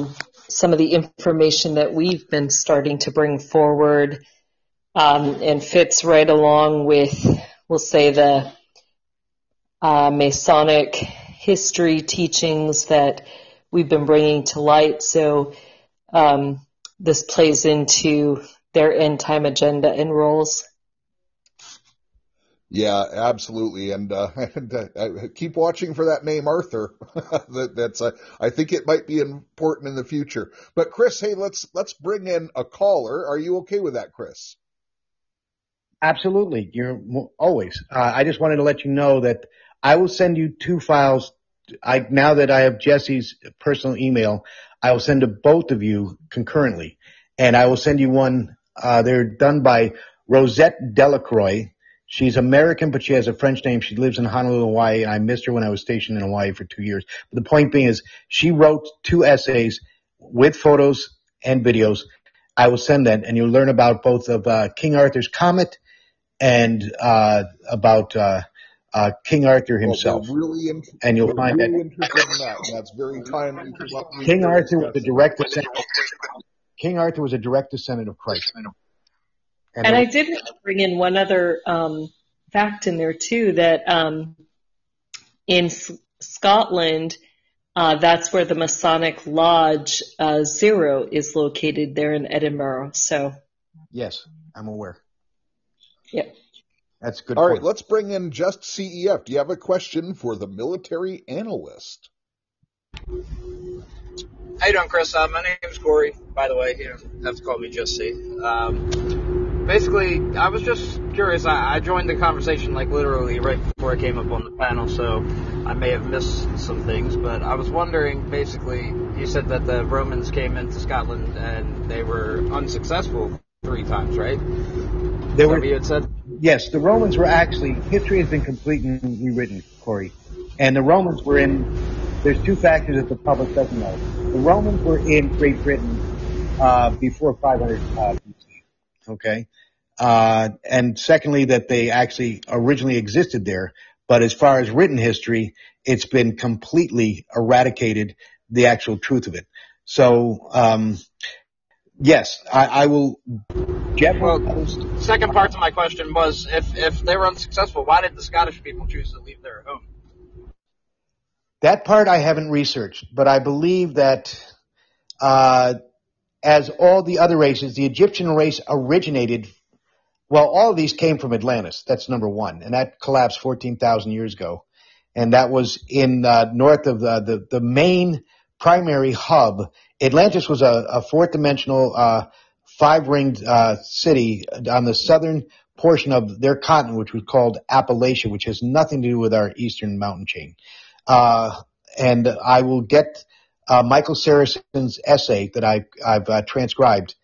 some of the information that we've been starting to bring forward um, and fits right along with, we'll say, the uh, Masonic history teachings that we've been bringing to light. So um, this plays into their end time agenda and roles. Yeah, absolutely, and, uh, and uh, keep watching for that name Arthur. that, that's uh, I think it might be important in the future. But Chris, hey, let's let's bring in a caller. Are you okay with that, Chris? Absolutely, you're always. Uh, I just wanted to let you know that I will send you two files. I now that I have Jesse's personal email, I will send to both of you concurrently, and I will send you one. Uh, they're done by Rosette Delacroix She's American, but she has a French name. She lives in Honolulu, Hawaii, and I missed her when I was stationed in Hawaii for two years. But the point being is she wrote two essays with photos and videos. I will send that and you'll learn about both of uh, King Arthur's comet and uh, about uh, uh, King Arthur himself. Well, really in- and you'll find really that interested in that. That's very timely to what we King Arthur was a direct descendant. King Arthur was a direct descendant of Christ. And, And I did bring in one other um, fact in there too that um, in S- Scotland, uh, that's where the Masonic Lodge uh, Zero is located there in Edinburgh. So, yes, I'm aware. yeah. That's good. All point. right, let's bring in just CEF. Do you have a question for the military analyst? How you doing, Chris? Uh, my name's Corey. By the way, you don't have to call me just C. Um, basically, I was just curious. I, I joined the conversation like literally right before I came up on the panel, so I may have missed some things. But I was wondering, basically, you said that the Romans came into Scotland and they were unsuccessful three times, right? Is were you had said? Yes, the Romans were actually, history has been completely rewritten, Corey. And the Romans were in, there's two factors that the public doesn't know. The Romans were in Great Britain uh, before 500 uh, BC, okay? Uh, and secondly, that they actually originally existed there. But as far as written history, it's been completely eradicated, the actual truth of it. So, um, yes, I, I will, Jeff Well, second part to my question was if if they were unsuccessful, why did the Scottish people choose to leave their home? That part I haven't researched, but I believe that uh, as all the other races, the Egyptian race originated. Well, all of these came from Atlantis. That's number one, and that collapsed 14,000 years ago, and that was in uh, north of the, the the main primary hub. Atlantis was a, a fourth dimensional uh, five ringed uh, city on the southern portion of their continent, which was called Appalachia, which has nothing to do with our eastern mountain chain. Uh, and I will get uh, Michael Saracen's essay that I, I've uh, transcribed,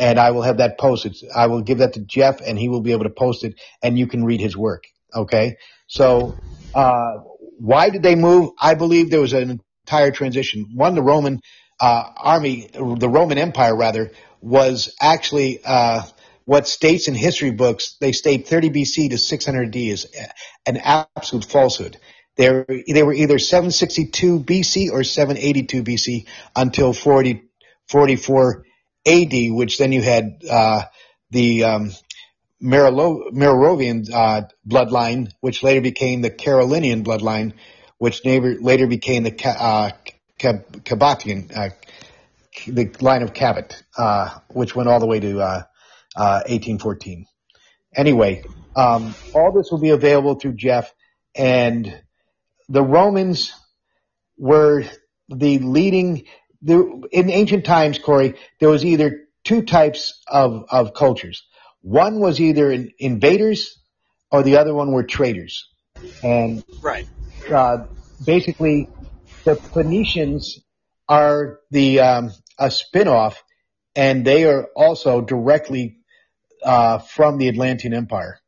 and I will have that posted. I will give that to Jeff, and he will be able to post it, and you can read his work. Okay, so uh, why did they move? I believe there was an entire transition. One, the Roman uh, army, the Roman Empire rather, was actually uh, what states in history books they state 30 BC to 600 D is an absolute falsehood. They were, they were either 762 BC or 782 BC until 40, 44 AD, which then you had uh, the um, Merilo- Merovingian uh, bloodline, which later became the Carolingian bloodline, which later, later became the uh, Ca- uh, the line of Cabot, uh, which went all the way to uh, uh, 1814. Anyway, um, all this will be available through Jeff, and the Romans were the leading. The, in ancient times, Corey, there was either two types of, of cultures. One was either in- invaders, or the other one were traders. And Right. uh, basically, the Phoenicians are the um, a spin-off, and they are also directly uh, from the Atlantean Empire.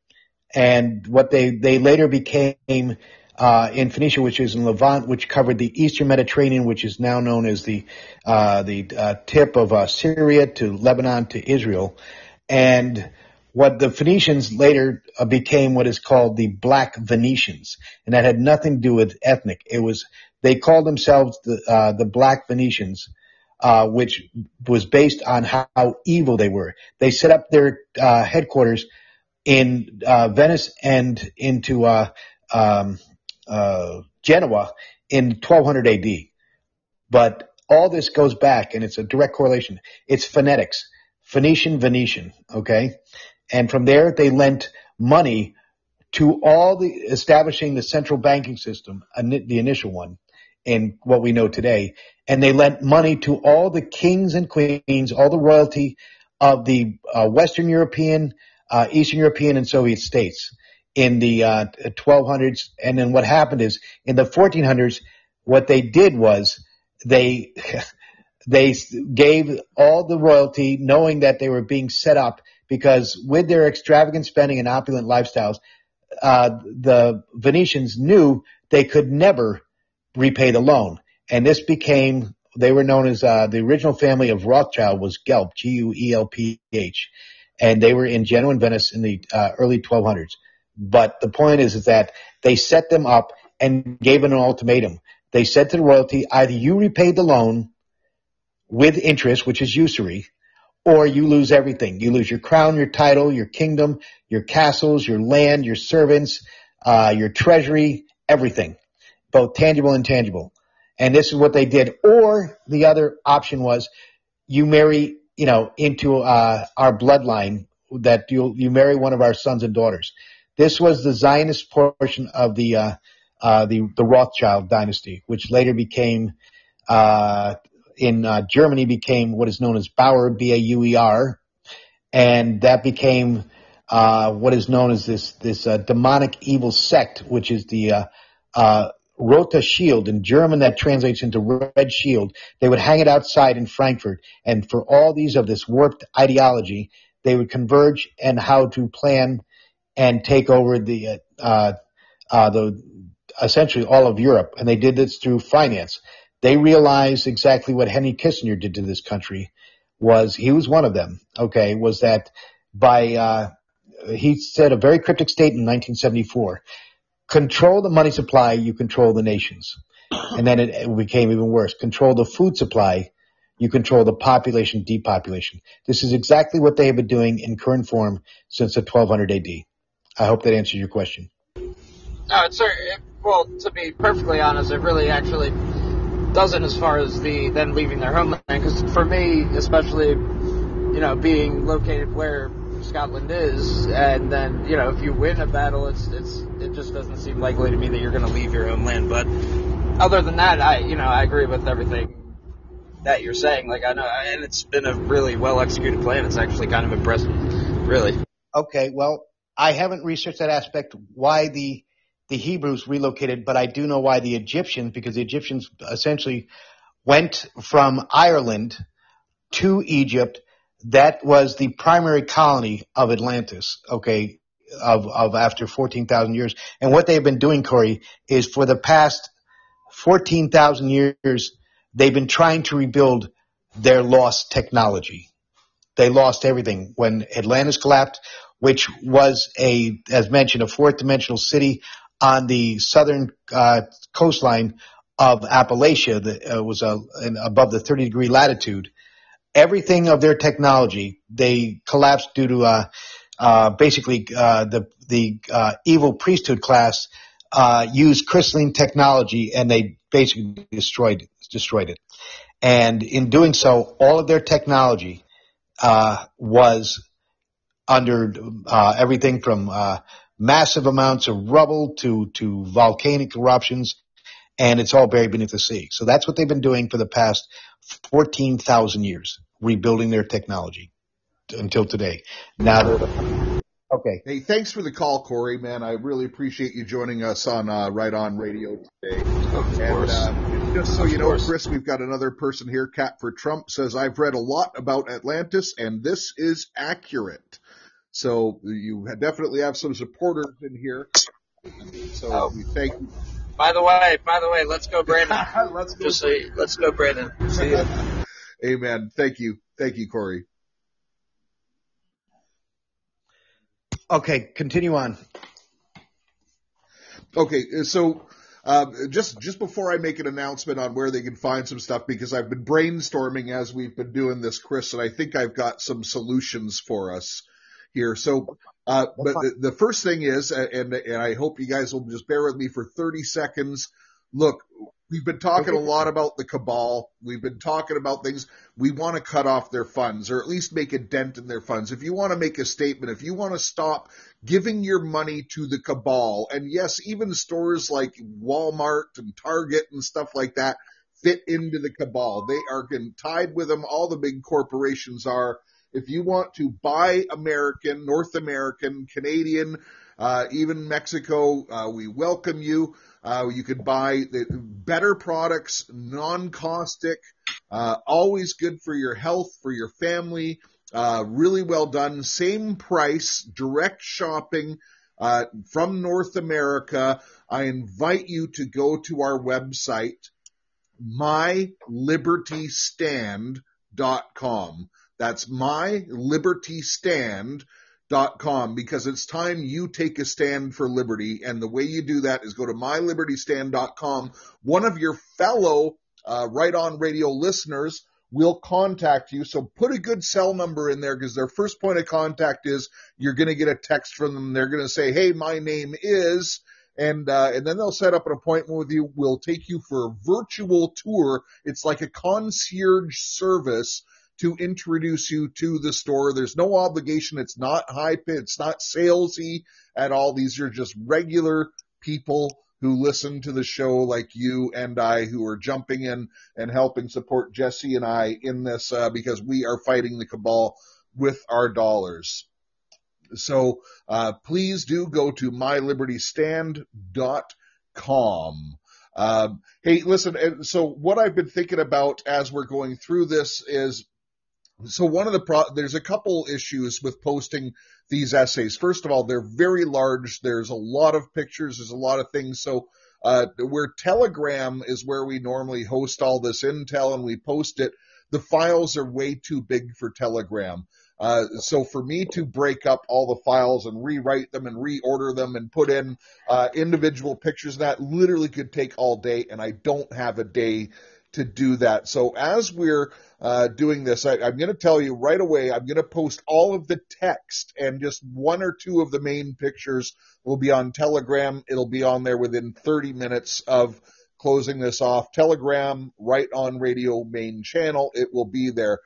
And what they they later became uh, in Phoenicia, which is in Levant, which covered the Eastern Mediterranean, which is now known as the uh, the uh, tip of uh, Syria to Lebanon to Israel, and what the Phoenicians later uh, became what is called the Black Venetians, and that had nothing to do with ethnic. It was they called themselves the uh, the Black Venetians, uh, which was based on how, how evil they were. They set up their uh, headquarters in uh, Venice and into um, uh, Genoa in 1200 AD. But all this goes back, and it's a direct correlation. It's phonetics, Phoenician, Venetian, okay? And from there, they lent money to all the establishing the central banking system, the initial one, in what we know today. And they lent money to all the kings and queens, all the royalty of the uh, Western European, uh, Eastern European, and Soviet states in the uh, 1200s. And then what happened is in the 1400s, what they did was they they gave all the royalty, knowing that they were being set up because with their extravagant spending and opulent lifestyles, uh, the Venetians knew they could never repay the loan, and this became they were known as uh, the original family of Rothschild was Gelp, G U E L P H, and they were in Genoa and Venice in the uh, early 1200s. But the point is, is that they set them up and gave it an ultimatum. They said to the royalty, either you repay the loan with interest, which is usury, or you lose everything. You lose your crown, your title, your kingdom, your castles, your land, your servants, uh, your treasury, everything, both tangible and intangible. And this is what they did. Or the other option was you marry, you know, into uh, our bloodline that you you marry one of our sons and daughters. This was the Zionist portion of the uh, uh, the the Rothschild dynasty, which later became uh, in uh, Germany became what is known as Bauer B A U E R, and that became uh, what is known as this this uh, demonic evil sect, which is the Rote Shield in German that translates into red shield. They would hang it outside in Frankfurt, and for all these of this warped ideology, they would converge and how to plan and take over the uh, uh, the essentially all of Europe, and they did this through finance. They realized exactly what Henry Kissinger did to this country was he was one of them. Okay, was that by uh, he said a very cryptic statement in 1974: "Control the money supply, you control the nations." And then it, it became even worse: control the food supply, you control the population depopulation. This is exactly what they have been doing in current form since the 1200 AD. I hope that answers your question. No, it's well, to be perfectly honest, it really actually doesn't as far as the then leaving their homeland. Because for me, especially, you know, being located where Scotland is, and then you know, if you win a battle, it's it's it just doesn't seem likely to me that you're going to leave your homeland. But other than that, I you know I agree with everything that you're saying. Like I know, and it's been a really well executed plan. It's actually kind of impressive, really. Okay, well, I haven't researched that aspect. Why the the Hebrews relocated, but I do know why the Egyptians, because the Egyptians essentially went from Ireland to Egypt. That was the primary colony of Atlantis, okay, of, of after 14,000 years. And what they've been doing, Corey, is for the past 14,000 years, they've been trying to rebuild their lost technology. They lost everything when Atlantis collapsed, which was a, as mentioned, a fourth dimensional city on the southern uh, coastline of Appalachia that uh, was uh, above the 30 degree latitude. Everything of their technology they collapsed due to uh, uh, basically uh, the the evil priesthood class used crystalline technology and they basically destroyed destroyed it. And in doing so, all of their technology was under everything from massive amounts of rubble to, to volcanic eruptions, and it's all buried beneath the sea. So that's what they've been doing for the past 14,000 years, rebuilding their technology until today. Now, okay. Hey, thanks for the call, Corey. Man, I really appreciate you joining us on uh, Right On Radio today. Of and, course. Uh, just so you know. Chris, we've got another person here. Cat for Trump says, "I've read a lot about Atlantis, and this is accurate." So you definitely have some supporters in here. So oh. we thank you. By the way, by the way, let's go, Brandon. let's go. Just say, let's go, Brandon. See you. Amen. Thank you. Thank you, Corey. Okay, continue on. Okay, so uh, just just before I make an announcement on where they can find some stuff, because I've been brainstorming as we've been doing this, Chris, and I think I've got some solutions for us here. So, uh, but the, the, first thing is, and, and I hope you guys will just bear with me for 30 seconds. Look, we've been talking a lot about the cabal. We've been talking about things. We want to cut off their funds or at least make a dent in their funds. If you want to make a statement, if you want to stop giving your money to the cabal, and yes, even stores like Walmart and Target and stuff like that fit into the cabal. They are tied with them. All the big corporations are. If you want to buy American, North American, Canadian, uh, even Mexico, uh, we welcome you. Uh, you can buy the better products, non-caustic, uh, always good for your health, for your family. Uh, really well done. Same price, direct shopping uh, from North America. I invite you to go to our website, mylibertystand.com. That's mylibertystand.com because it's time you take a stand for liberty. And the way you do that is go to mylibertystand.com. One of your fellow uh, right on radio listeners will contact you. So put a good cell number in there because their first point of contact is you're going to get a text from them. They're going to say, Hey, my name is, and, uh, and then they'll set up an appointment with you. We'll take you for a virtual tour. It's like a concierge service to introduce you to the store. There's no obligation. It's not high pitch. It's not salesy at all. These are just regular people who listen to the show like you and I who are jumping in and helping support Jesse and I in this uh, because we are fighting the cabal with our dollars. So uh, please do go to mylibertystand.com. Um, hey, listen. So what I've been thinking about as we're going through this is so one of the pro- there's a couple issues with posting these essays. First of all, they're very large. There's a lot of pictures. There's a lot of things. So uh, where Telegram is where we normally host all this intel and we post it, the files are way too big for Telegram. Uh, so for me to break up all the files and rewrite them and reorder them and put in uh, individual pictures, that literally could take all day, and I don't have a day to do that. So as we're uh, doing this, I, am going to tell you right away. I'm going to post all of the text and just one or two of the main pictures will be on Telegram. It'll be on there within 30 minutes of closing this off. Telegram, right on radio main channel. It will be there.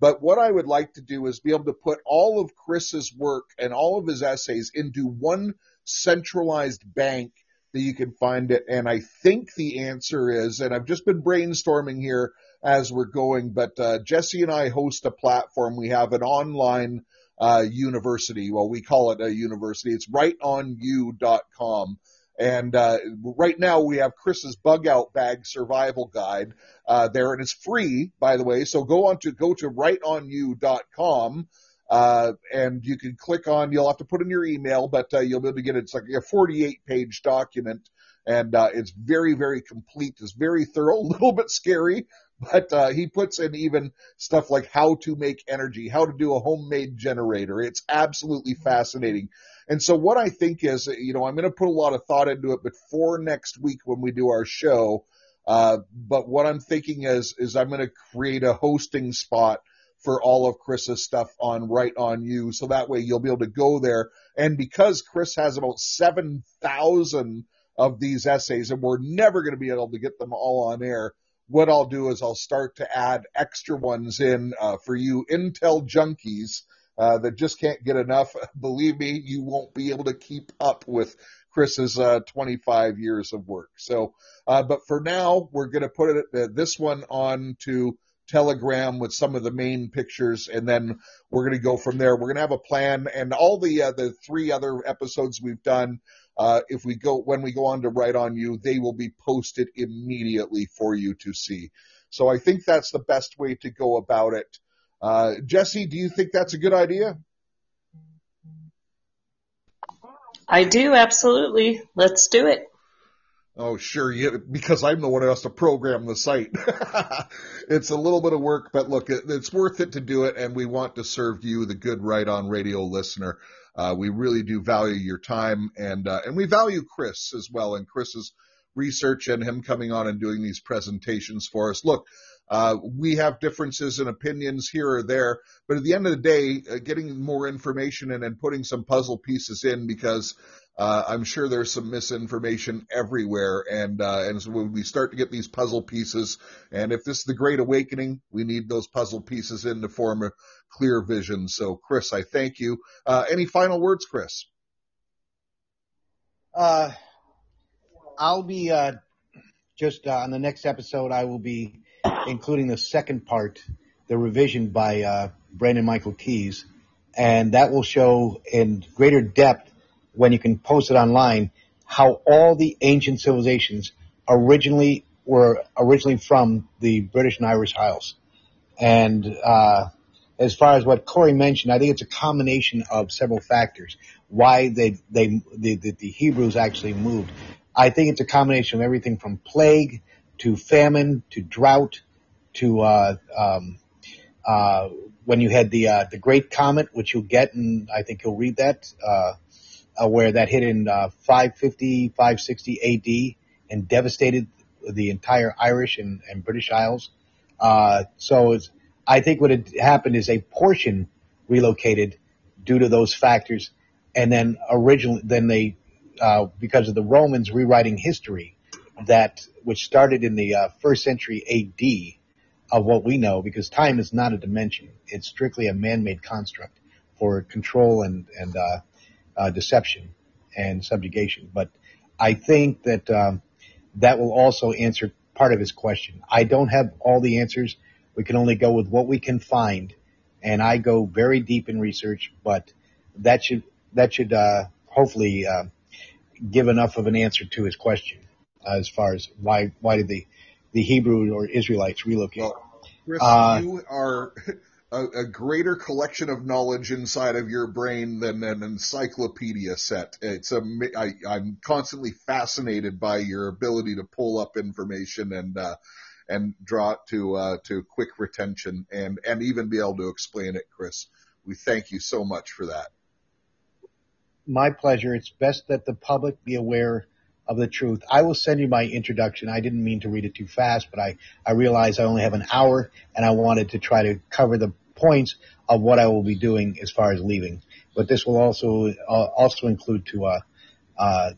But what I would like to do is be able to put all of Chris's work and all of his essays into one centralized bank that you can find it. And I think the answer is, and I've just been brainstorming here as we're going, but uh, Jesse and I host a platform. We have an online uh, university. Well, we call it a university. It's rightonyou.com. And uh, right now we have Chris's bug out bag survival guide uh, there, and it's free, by the way. So go on to go to rightonyou.com uh, and you can click on, you'll have to put in your email, but uh, you'll be able to get it. It's like a 48 page document and uh, it's very, very complete. It's very thorough, a little bit scary, but uh, he puts in even stuff like how to make energy, how to do a homemade generator. It's absolutely fascinating. And so what I think is, you know, I'm going to put a lot of thought into it before next week when we do our show. Uh, but what I'm thinking is, is I'm going to create a hosting spot for all of Chris's stuff on Right On You. So that way you'll be able to go there. And because Chris has about 7,000 of these essays and we're never going to be able to get them all on air, what I'll do is I'll start to add extra ones in uh, for you Intel junkies uh, that just can't get enough. Believe me, you won't be able to keep up with Chris's uh, 25 years of work. So, uh, but for now, we're going to put it, uh, this one on to Telegram with some of the main pictures, and then we're going to go from there. We're going to have a plan, and all the uh, the three other episodes we've done. Uh, if we go when we go on to Right On You, they will be posted immediately for you to see. So I think that's the best way to go about it. Uh, Jesse, do you think that's a good idea? I do absolutely. Let's do it. Oh, sure. Yeah, because I'm the one who has to program the site. it's a little bit of work, but look, it, it's worth it to do it. And we want to serve you, the good right on radio listener. Uh, we really do value your time and, uh, and we value Chris as well and Chris's research and him coming on and doing these presentations for us. Look, uh, we have differences in opinions here or there, but at the end of the day, uh, getting more information in and putting some puzzle pieces in because uh, I'm sure there's some misinformation everywhere, and uh, and so when we start to get these puzzle pieces, and if this is the Great Awakening, we need those puzzle pieces in to form a clear vision. So, Chris, I thank you. Uh, any final words, Chris? I'll be just on the next episode. I will be including the second part, the revision by uh, Brandon Michael Keys, and that will show in greater depth when you can post it online, how all the ancient civilizations originally were originally from the British and Irish Isles. And uh, as far as what Corey mentioned, I think it's a combination of several factors why they they the, the, the Hebrews actually moved. I think it's a combination of everything from plague to famine to drought to uh, um, uh, when you had the uh, the Great Comet, which you'll get, and I think you'll read that, uh, uh, where that hit in uh, 550, 560 AD and devastated the entire Irish and, and British Isles. Uh, so I think what had happened is a portion relocated due to those factors, and then originally, then they, uh, because of the Romans rewriting history, that which started in the uh, first century AD of what we know, because time is not a dimension; it's strictly a man-made construct for control and and uh, uh, deception and subjugation. But I think that um, that will also answer part of his question. I don't have all the answers. We can only go with what we can find, and I go very deep in research. But that should that should uh, hopefully uh, give enough of an answer to his question uh, as far as why why did the the Hebrew or Israelites relocate. Well, Chris, uh, you are a, a, greater collection of knowledge inside of your brain than an encyclopedia set. It's a, I, I'm constantly fascinated by your ability to pull up information and, uh, and draw it to, uh, to quick retention and, and even be able to explain it, Chris. We thank you so much for that. My pleasure. It's best that the public be aware of the truth. I will send you my introduction. I didn't mean to read it too fast, but I, I realized I only have an hour and I wanted to try to cover the points of what I will be doing as far as leaving. But this will also uh, also include to uh, uh,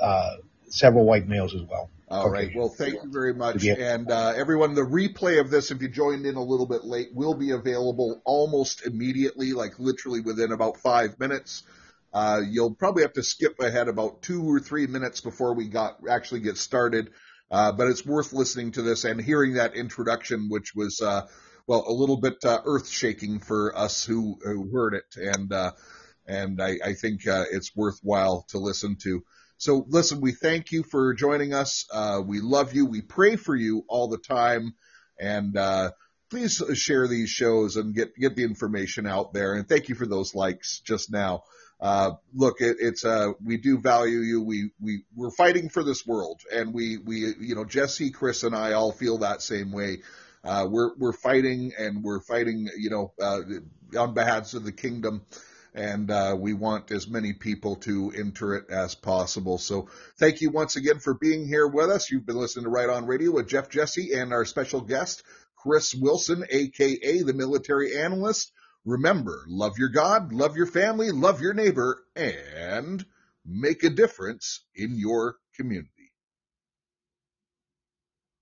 uh, several white males as well. All okay. right. Well, thank you very much. And uh, everyone, the replay of this, if you joined in a little bit late, will be available almost immediately, like literally within about five minutes. Uh, you'll probably have to skip ahead about two or three minutes before we got actually get started. Uh, but it's worth listening to this and hearing that introduction, which was uh, well, a little bit uh, earth shaking for us who, who heard it, and uh, and I, I think uh, it's worthwhile to listen to. So listen, we thank you for joining us. We love you. We pray for you all the time, and please share these shows and get get the information out there. And thank you for those likes just now. Uh, look, it, it's uh, we do value you. We we we're fighting for this world, and we we you know Jesse, Chris, and I all feel that same way. Uh, we're we're fighting and we're fighting, you know, uh, on behalf of the kingdom, and uh, we want as many people to enter it as possible. So thank you once again for being here with us. You've been listening to Right On Radio with Jeff Jesse and our special guest Chris Wilson, aka the military analyst. Remember, love your God, love your family, love your neighbor, and make a difference in your community.